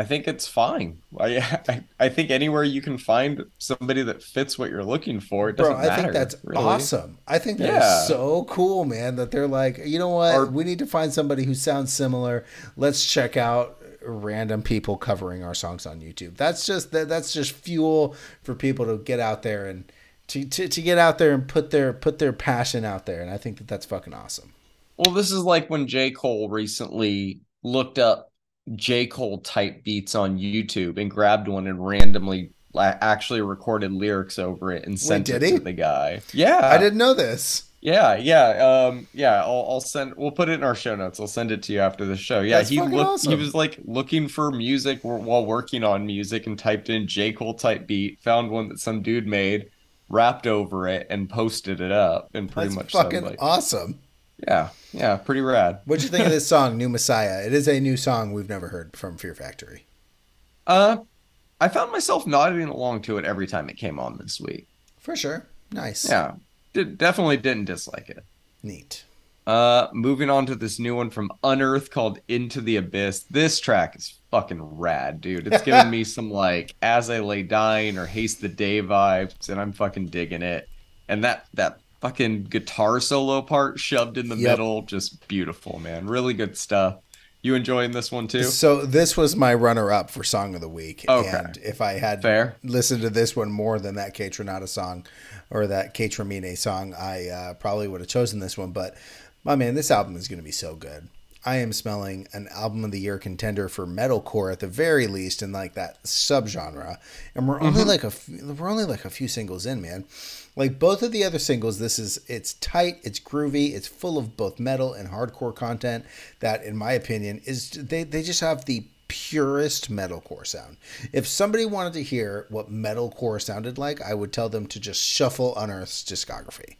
I think it's fine. I, I, I think anywhere you can find somebody that fits what you're looking for, it doesn't Bro, I matter. think that's really. awesome. I think that's yeah. so cool, man. That they're like, you know what? Our, we need to find somebody who sounds similar. Let's check out random people covering our songs on YouTube. That's just that, that's just fuel for people to get out there and to, to, to get out there and put their put their passion out there. And I think that that's fucking awesome. Well, this is like when J Cole recently looked up J. Cole type beats on YouTube and grabbed one and randomly actually recorded lyrics over it and sent Wait, it he? to the guy. Yeah. I didn't know this. Yeah, yeah, um, yeah. I'll, I'll send. We'll put it in our show notes. I'll send it to you after the show. Yeah, That's he looked. Awesome. He was like looking for music while working on music and typed in J Cole type beat. Found one that some dude made, rapped over it, and posted it up. And pretty That's much fucking like, awesome. Yeah, yeah, pretty rad. What'd you think of this song, New Messiah? It is a new song we've never heard from Fear Factory. Uh, I found myself nodding along to it every time it came on this week. For sure. Nice. Yeah, did, definitely didn't dislike it. Neat. Uh, moving on to this new one from Unearth called Into the Abyss. This track is fucking rad, dude. It's giving me some like As I Lay Dying or Haste the Day vibes, and I'm fucking digging it. And that that fucking guitar solo part shoved in the yep. middle. Just beautiful, man. Really good stuff. You enjoying this one too? So this was my runner-up for song of the week. Okay. And if I had Fair. listened to this one more than that Kaytranada song or that Kaytramine song, I uh, probably would have chosen this one. But my man, this album is going to be so good. I am smelling an album of the year contender for metalcore at the very least in like that subgenre. And we're only mm-hmm. like a we're only like a few singles in, man. Like both of the other singles, this is it's tight, it's groovy, it's full of both metal and hardcore content that in my opinion is they they just have the purest metalcore sound. If somebody wanted to hear what metalcore sounded like, I would tell them to just shuffle Unearth's discography.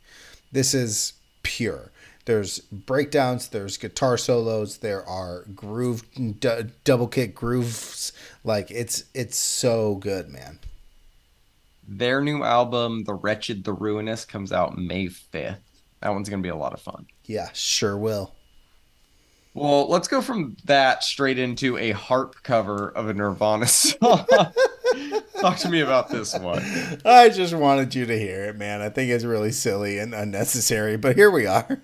This is pure. There's breakdowns, there's guitar solos, there are groove d- double kick grooves. Like it's it's so good, man. Their new album, The Wretched, The Ruinous, comes out May 5th. That one's going to be a lot of fun. Yeah, sure will. Well, let's go from that straight into a harp cover of a Nirvana song. Talk to me about this one. I just wanted you to hear it, man. I think it's really silly and unnecessary, but here we are.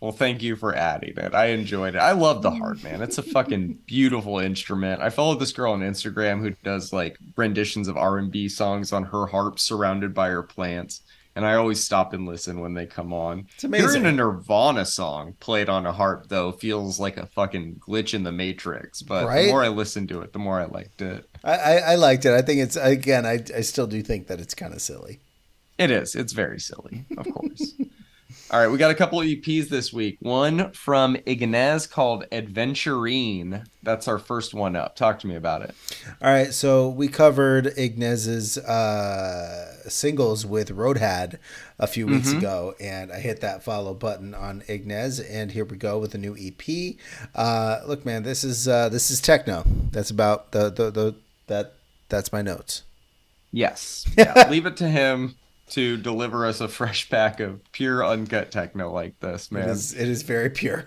Well, thank you for adding it. I enjoyed it. I love the harp, man. It's a fucking beautiful instrument. I follow this girl on Instagram who does like renditions of R&B songs on her harp surrounded by her plants. And I always stop and listen when they come on. It's amazing. Hearing a Nirvana song played on a harp, though, feels like a fucking glitch in the Matrix. But right? the more I listened to it, the more I liked it. I, I, I liked it. I think it's, again, I, I still do think that it's kind of silly. It is. It's very silly, of course. All right, we got a couple of EPs this week. One from Ignaz called Adventurine. That's our first one up. Talk to me about it. All right, so we covered Ignaz's uh, singles with Roadhead a few weeks mm-hmm. ago, and I hit that follow button on Ignaz, and here we go with a new EP. Uh, look, man, this is uh, this is techno. That's about the, the the that that's my notes. Yes, yeah, leave it to him to deliver us a fresh pack of pure uncut techno like this, man. It is, it is very pure.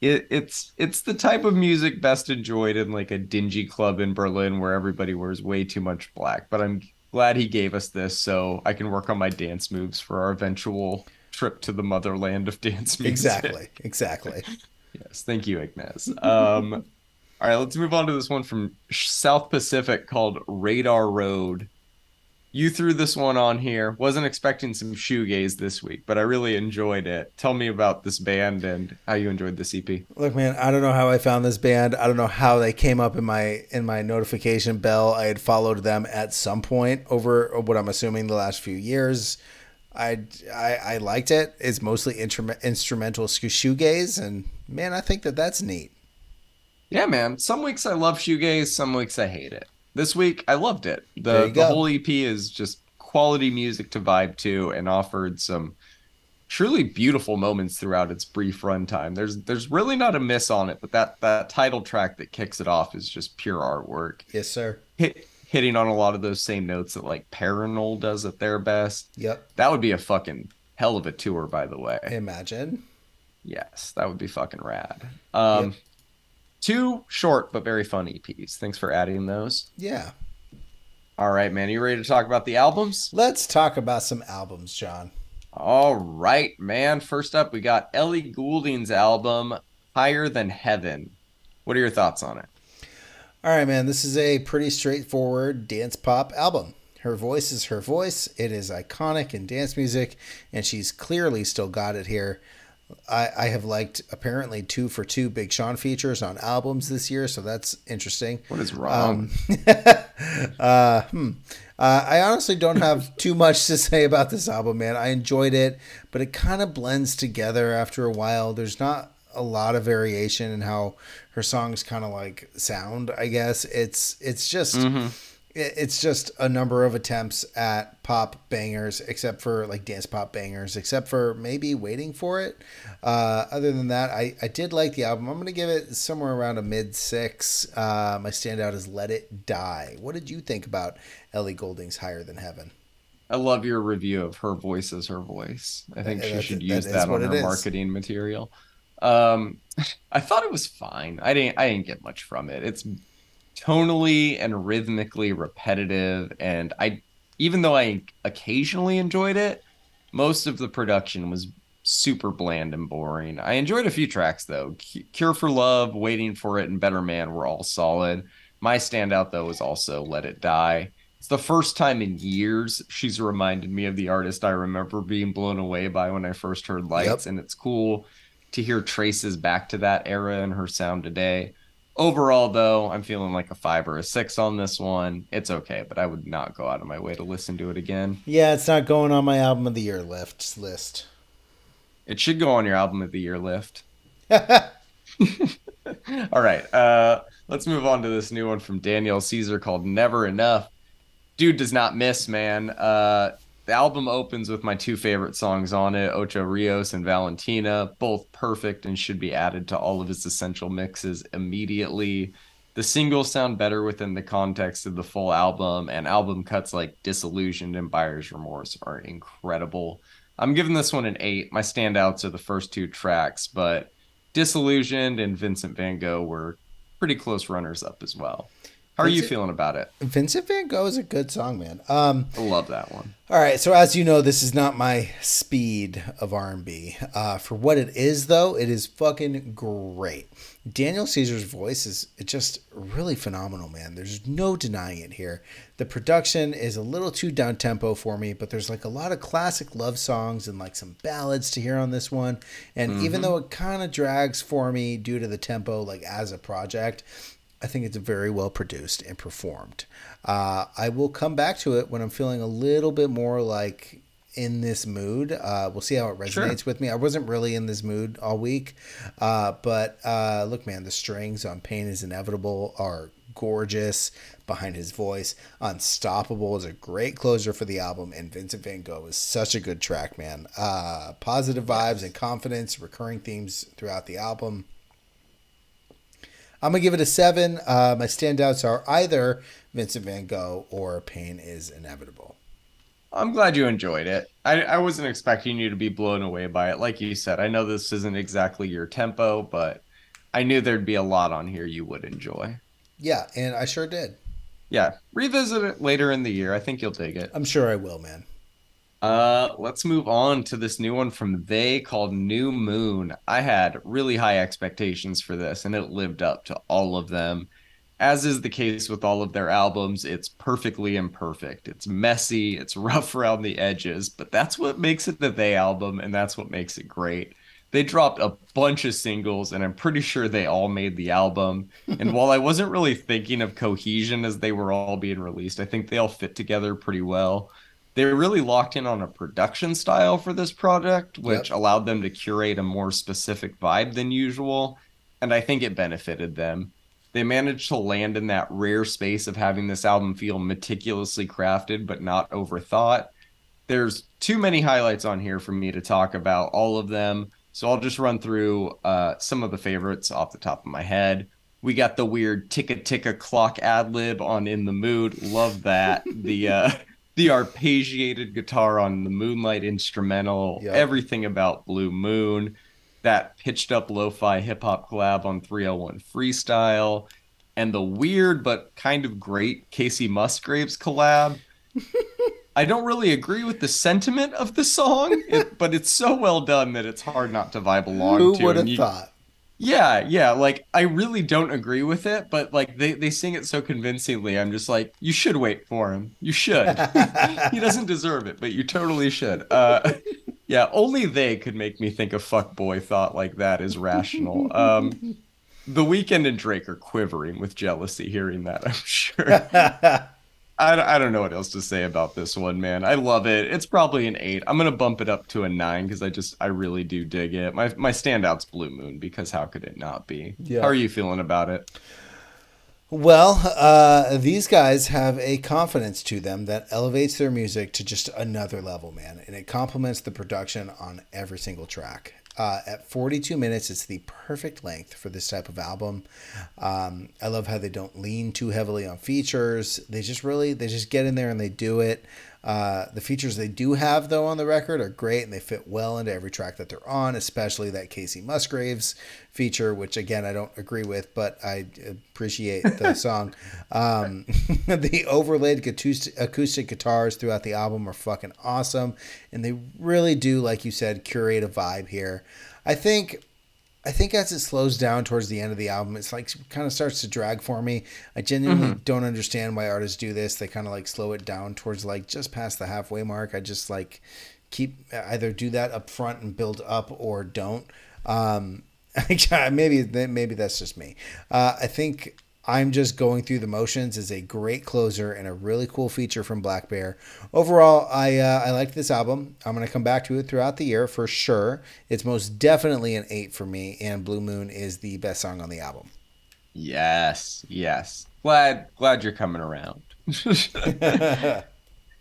It, it's it's the type of music best enjoyed in like a dingy club in Berlin where everybody wears way too much black. But I'm glad he gave us this so I can work on my dance moves for our eventual trip to the motherland of dance music. Exactly. Exactly. yes. Thank you, Ignez. Um, all right, let's move on to this one from South Pacific called Radar Road you threw this one on here. Wasn't expecting some shoegaze this week, but I really enjoyed it. Tell me about this band and how you enjoyed this EP. Look, man, I don't know how I found this band. I don't know how they came up in my in my notification bell. I had followed them at some point over what I'm assuming the last few years. I I, I liked it. It's mostly intru- instrumental shoegaze, and man, I think that that's neat. Yeah, man. Some weeks I love shoegaze. Some weeks I hate it this week I loved it. The the whole EP is just quality music to vibe to and offered some truly beautiful moments throughout its brief runtime. There's there's really not a miss on it, but that that title track that kicks it off is just pure artwork. Yes, sir. Hit, hitting on a lot of those same notes that like Parannoul does at their best. Yep. That would be a fucking hell of a tour, by the way. Imagine. Yes, that would be fucking rad. Um, yep. Two short but very fun EPs. Thanks for adding those. Yeah. All right, man. You ready to talk about the albums? Let's talk about some albums, Jon. All right, man. First up, we got Ellie Goulding's album, Higher Than Heaven. What are your thoughts on it? All right, man. This is a pretty straightforward dance pop album. Her voice is her voice. It is iconic in dance music, and she's clearly still got it here. I, I have liked apparently two for two Big Sean features on albums this year, so that's interesting. What is wrong? Um, uh, hmm. uh, I honestly don't have too much to say about this album, man. I enjoyed it, but it kind of blends together after a while. There's not a lot of variation in how her songs kind of like sound. I guess it's it's just. Mm-hmm it's just a number of attempts at pop bangers, except for like dance pop bangers, except for maybe waiting for it. Uh, other than that, I, I did like the album. I'm going to give it somewhere around a mid six. Uh, my standout is Let It Die. What did you think about Ellie Goulding's Higher Than Heaven? I love your review of her voice as her voice. I think that, she should use that, that on her marketing material. Um, I thought it was fine. I didn't. I didn't get much from it. It's tonally and rhythmically repetitive and i even though i occasionally enjoyed it Most of the production was super bland and boring. I enjoyed a few tracks though. Cure for Love, Waiting for It, and Better Man were all solid. My standout though was also Let It Die. It's the first time in years she's reminded me of the artist I remember being blown away by when I first heard Lights, yep. and it's cool to hear traces back to that era in her sound today. Overall, though, I'm feeling like a five or a six on this one. It's okay, but I would not go out of my way to listen to it again. Yeah, it's not going on my album of the year list. List. It should go on your album of the year list. All right, uh, let's move on to this new one from Daniel Caesar called "Never Enough." Dude does not miss, man. Uh, the album opens with my two favorite songs on it, Ocho Rios and Valentina, both perfect and should be added to all of his essential mixes immediately. The singles sound better within the context of the full album, and album cuts like Disillusioned and Buyer's Remorse are incredible. I'm giving this one an eight. My standouts are the first two tracks, but Disillusioned and Vincent Van Gogh were pretty close runners up as well. How are Vincent, you feeling about it? Vincent Van Gogh is a good song, man. Um, I love that one. All right, so as you know, this is not my speed of R and B. Uh, for what it is, though, it is fucking great. Daniel Caesar's voice is just really phenomenal, man. There's no denying it here. The production is a little too down tempo for me, but there's like a lot of classic love songs and like some ballads to hear on this one. And mm-hmm. even though it kind of drags for me due to the tempo, like as a project, I think it's very well produced and performed. Uh, I will come back to it when I'm feeling a little bit more like in this mood. Uh, we'll see how it resonates sure. with me. I wasn't really in this mood all week, uh, but uh, look, man, the strings on "Pain Is Inevitable" are gorgeous behind his voice. "Unstoppable" is a great closer for the album, and "Vincent Van Gogh" is such a good track, man. Uh, positive vibes and confidence, recurring themes throughout the album. I'm gonna give it a seven. Uh, my standouts are either Vincent Van Gogh or Pain is Inevitable. I'm glad you enjoyed it. I, I wasn't expecting you to be blown away by it. Like you said, I know this isn't exactly your tempo, but I knew there'd be a lot on here you would enjoy. Yeah, and I sure did. Yeah, revisit it later in the year. I think you'll dig it. I'm sure I will, man. Uh, let's move on to this new one from They called New Moon. I had really high expectations for this, and it lived up to all of them. As is the case with all of their albums, it's perfectly imperfect. It's messy, it's rough around the edges, but that's what makes it the They album, and that's what makes it great. They dropped a bunch of singles, and I'm pretty sure they all made the album. and while I wasn't really thinking of cohesion as they were all being released, I think they all fit together pretty well they really locked in on a production style for this project, which yep. allowed them to curate a more specific vibe than usual. And I think it benefited them. They managed to land in that rare space of having this album feel meticulously crafted but not overthought. There's too many highlights on here for me to talk about all of them. So I'll just run through uh, some of the favorites off the top of my head. We got the weird ticka ticka clock ad lib on In the Mood. Love that. the uh, the arpeggiated guitar on the Moonlight instrumental, yep. everything about Blue Moon, that pitched up lo-fi hip hop collab on 301 Freestyle, and the weird but kind of great Kacey Musgraves collab. I don't really agree with the sentiment of the song, it, but it's so well done that it's hard not to vibe along Who to. Who would have thought? Yeah, yeah. Like I really don't agree with it, but like they, they sing it so convincingly. I'm just like, you should wait for him. You should. he doesn't deserve it, but you totally should. Uh, yeah, only they could make me think a fuck boy thought like that is rational. Um, the Weeknd and Drake are quivering with jealousy hearing that. I'm sure. I, I don't know what else to say about this one, man. I love it. It's probably an eight. I'm gonna bump it up to a nine because I just I really do dig it. My my standout's Blue Moon because how could it not be? Yeah. How are you feeling about it? Well, uh, these guys have a confidence to them that elevates their music to just another level, man, and it complements the production on every single track. Uh, at 42 minutes, it's the perfect length for this type of album. Um, I love how they don't lean too heavily on features. They just really, they just get in there and they do it. Uh, the features they do have though on the record are great and they fit well into every track that they're on, especially that Kacey Musgraves feature, which again I don't agree with, but I appreciate the song. Um, the overlaid acoustic, acoustic guitars throughout the album are fucking awesome, and they really do, like you said, curate a vibe here. I think I think as it slows down towards the end of the album, it's like kind of starts to drag for me. I genuinely mm-hmm. don't understand why artists do this. They kind of like slow it down towards like just past the halfway mark. I just like keep either do that up front and build up or don't. Um, maybe maybe that's just me. Uh, I think I'm just going through the motions is a great closer and a really cool feature from blackbear. Overall, I uh, I like this album. I'm gonna come back to it throughout the year for sure. It's most definitely an eight for me, and Blue Moon is the best song on the album. Yes, yes. Glad glad you're coming around.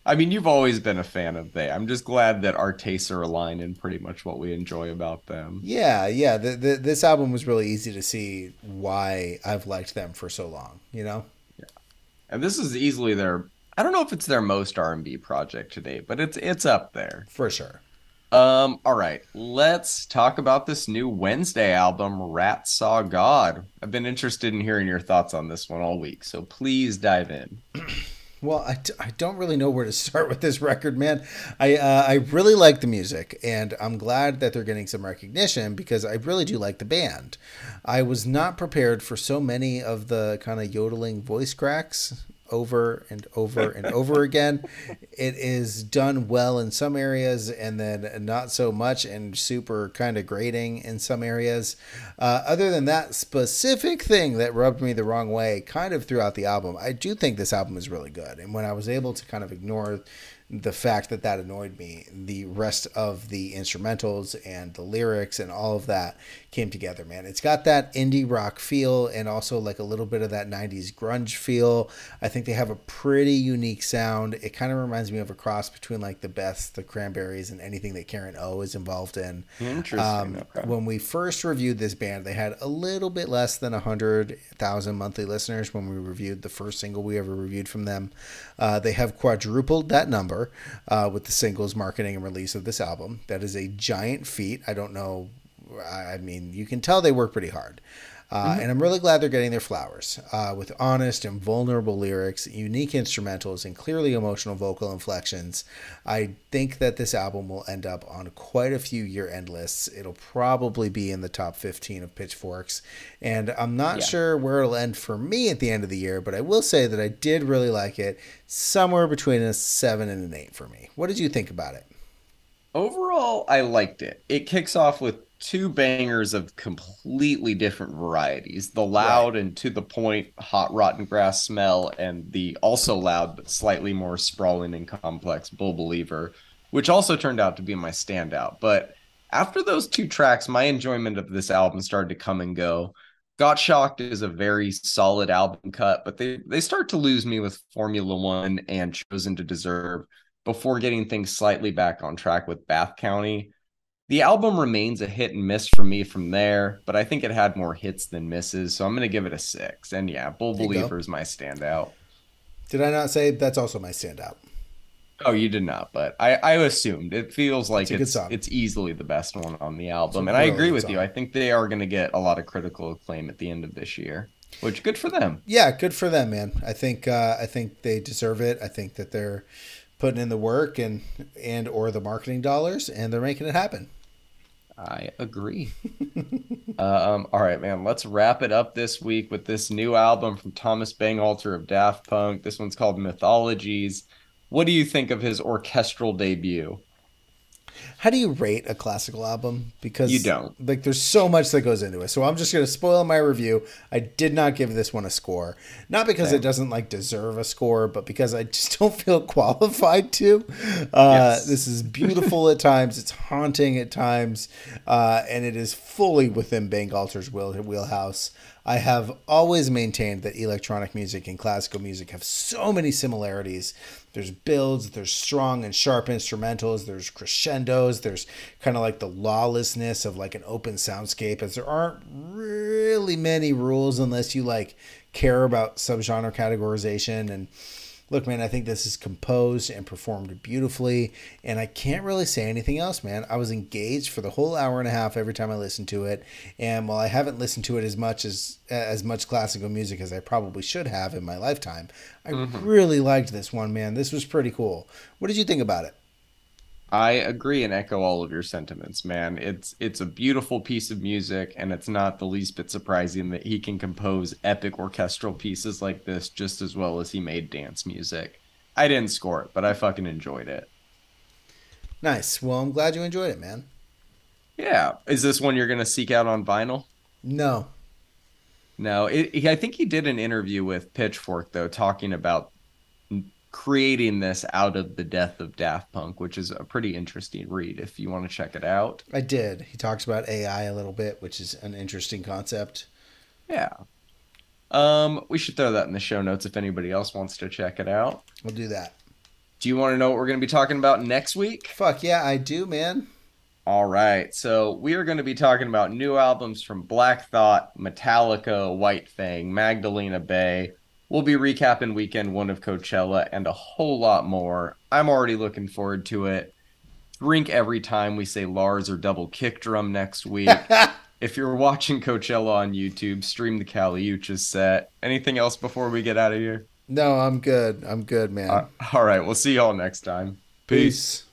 I mean, you've always been a fan of THEY. I'm just glad that our tastes are aligned in pretty much what we enjoy about them. Yeah, yeah. The, the, this album was really easy to see why I've liked them for so long. You know. Yeah, and this is easily their. I don't know if it's their most R&B project to date, but it's it's up there for sure. Um. All right, let's talk about this new Wednesday album, Rat Saw God. I've been interested in hearing your thoughts on this one all week, so please dive in. Well, I, I don't really know where to start with this record, man. I uh, I really like the music, and I'm glad that they're getting some recognition because I really do like the band. I was not prepared for so many of the kind of yodeling voice cracks over and over and over again. It is done well in some areas and then not so much and super kind of grating in some areas. Uh, other than that specific thing that rubbed me the wrong way kind of throughout the album, I do think this album is really good. And when I was able to kind of ignore the fact that that annoyed me. The rest of the instrumentals and the lyrics and all of that came together, man. It's got that indie rock feel and also like a little bit of that 90s grunge feel. I think they have a pretty unique sound. It kind of reminds me of a cross between like the best, the Cranberries, and anything that Karen O is involved in. Interesting. Um, okay. When we first reviewed this band, they had a little bit less than 100,000 monthly listeners when we reviewed the first single we ever reviewed from them. Uh, they have quadrupled that number uh, with the singles, marketing, and release of this album. That is a giant feat. I don't know. I mean, you can tell they work pretty hard. Uh, mm-hmm. And I'm really glad they're getting their flowers uh, with honest and vulnerable lyrics, unique instrumentals, and clearly emotional vocal inflections. I think that this album will end up on quite a few year end lists. It'll probably be in the top 15 of Pitchforks. And I'm not yeah. sure where it'll end for me at the end of the year, but I will say that I did really like it, somewhere between a 7 and an 8 for me. What did you think about it? Overall, I liked it. It kicks off with two bangers of completely different varieties. The loud right. and to the point hot rotten grass smell and the also loud but slightly more sprawling and complex bull believer which also turned out to be my standout. But after those two tracks my enjoyment of this album started to come and go. Got shocked is a very solid album cut but they they start to lose me with formula one and chosen to deserve before getting things slightly back on track with bath county the album remains a hit and miss for me from there, but I think it had more hits than misses, so I'm going to give it a six. And yeah, Bull Believer is my standout. Did I not say that's also my standout? Oh, you did not, but I, I assumed it feels like it's it's, it's, easily the best one on the album, and I agree with song. you. I think they are going to get a lot of critical acclaim at the end of this year, which good for them. Yeah, good for them, man. I think uh, I think they deserve it. I think that they're putting in the work and and or the marketing dollars, and they're making it happen. I agree. um, all right, man. Let's wrap it up this week with this new album from Thomas Bangalter of Daft Punk. This one's called Mythologies. What do you think of his orchestral debut? How do you rate a classical album? Because you don't. Like, there's so much that goes into it. So I'm just going to spoil my review. I did not give this one a score, not because it doesn't like deserve a score, but because I just don't feel qualified to. Uh, yes. This is beautiful at times. It's haunting at times, uh, and it is fully within Bangalter's wheel, wheelhouse. I have always maintained that electronic music and classical music have so many similarities. There's builds, there's strong and sharp instrumentals, there's crescendos, there's kind of like the lawlessness of like an open soundscape, as there aren't really many rules unless you like care about subgenre categorization and look, man, I think this is composed and performed beautifully, and I can't really say anything else, man. I was engaged for the whole hour and a half every time I listened to it, and while I haven't listened to it as much as as much classical music as I probably should have in my lifetime, I mm-hmm. really liked this one, man. This was pretty cool. What did you think about it? I agree and echo all of your sentiments, man. It's it's a beautiful piece of music, and it's not the least bit surprising that he can compose epic orchestral pieces like this just as well as he made dance music. I didn't score it, but I fucking enjoyed it. Nice. Well, I'm glad you enjoyed it, man. Yeah. Is this one you're gonna seek out on vinyl? No. No. It, I think he did an interview with Pitchfork though, talking about creating this out of the death of Daft Punk, which is a pretty interesting read if you want to check it out. I did. He talks about AI a little bit, which is an interesting concept. Yeah. Um, we should throw that in the show notes if anybody else wants to check it out. We'll do that. Do you want to know what we're going to be talking about next week? Fuck yeah, I do, man. All right. So we are going to be talking about new albums from Black Thought, Metallica, White Fang, Magdalena Bay, We'll be recapping weekend one of Coachella and a whole lot more. I'm already looking forward to it. Drink every time we say Lars or double kick drum next week. if you're watching Coachella on YouTube, stream the Kali Uchis set. Anything else before we get out of here? No, I'm good. I'm good, man. Uh, all right. We'll see y'all next time. Peace. Peace.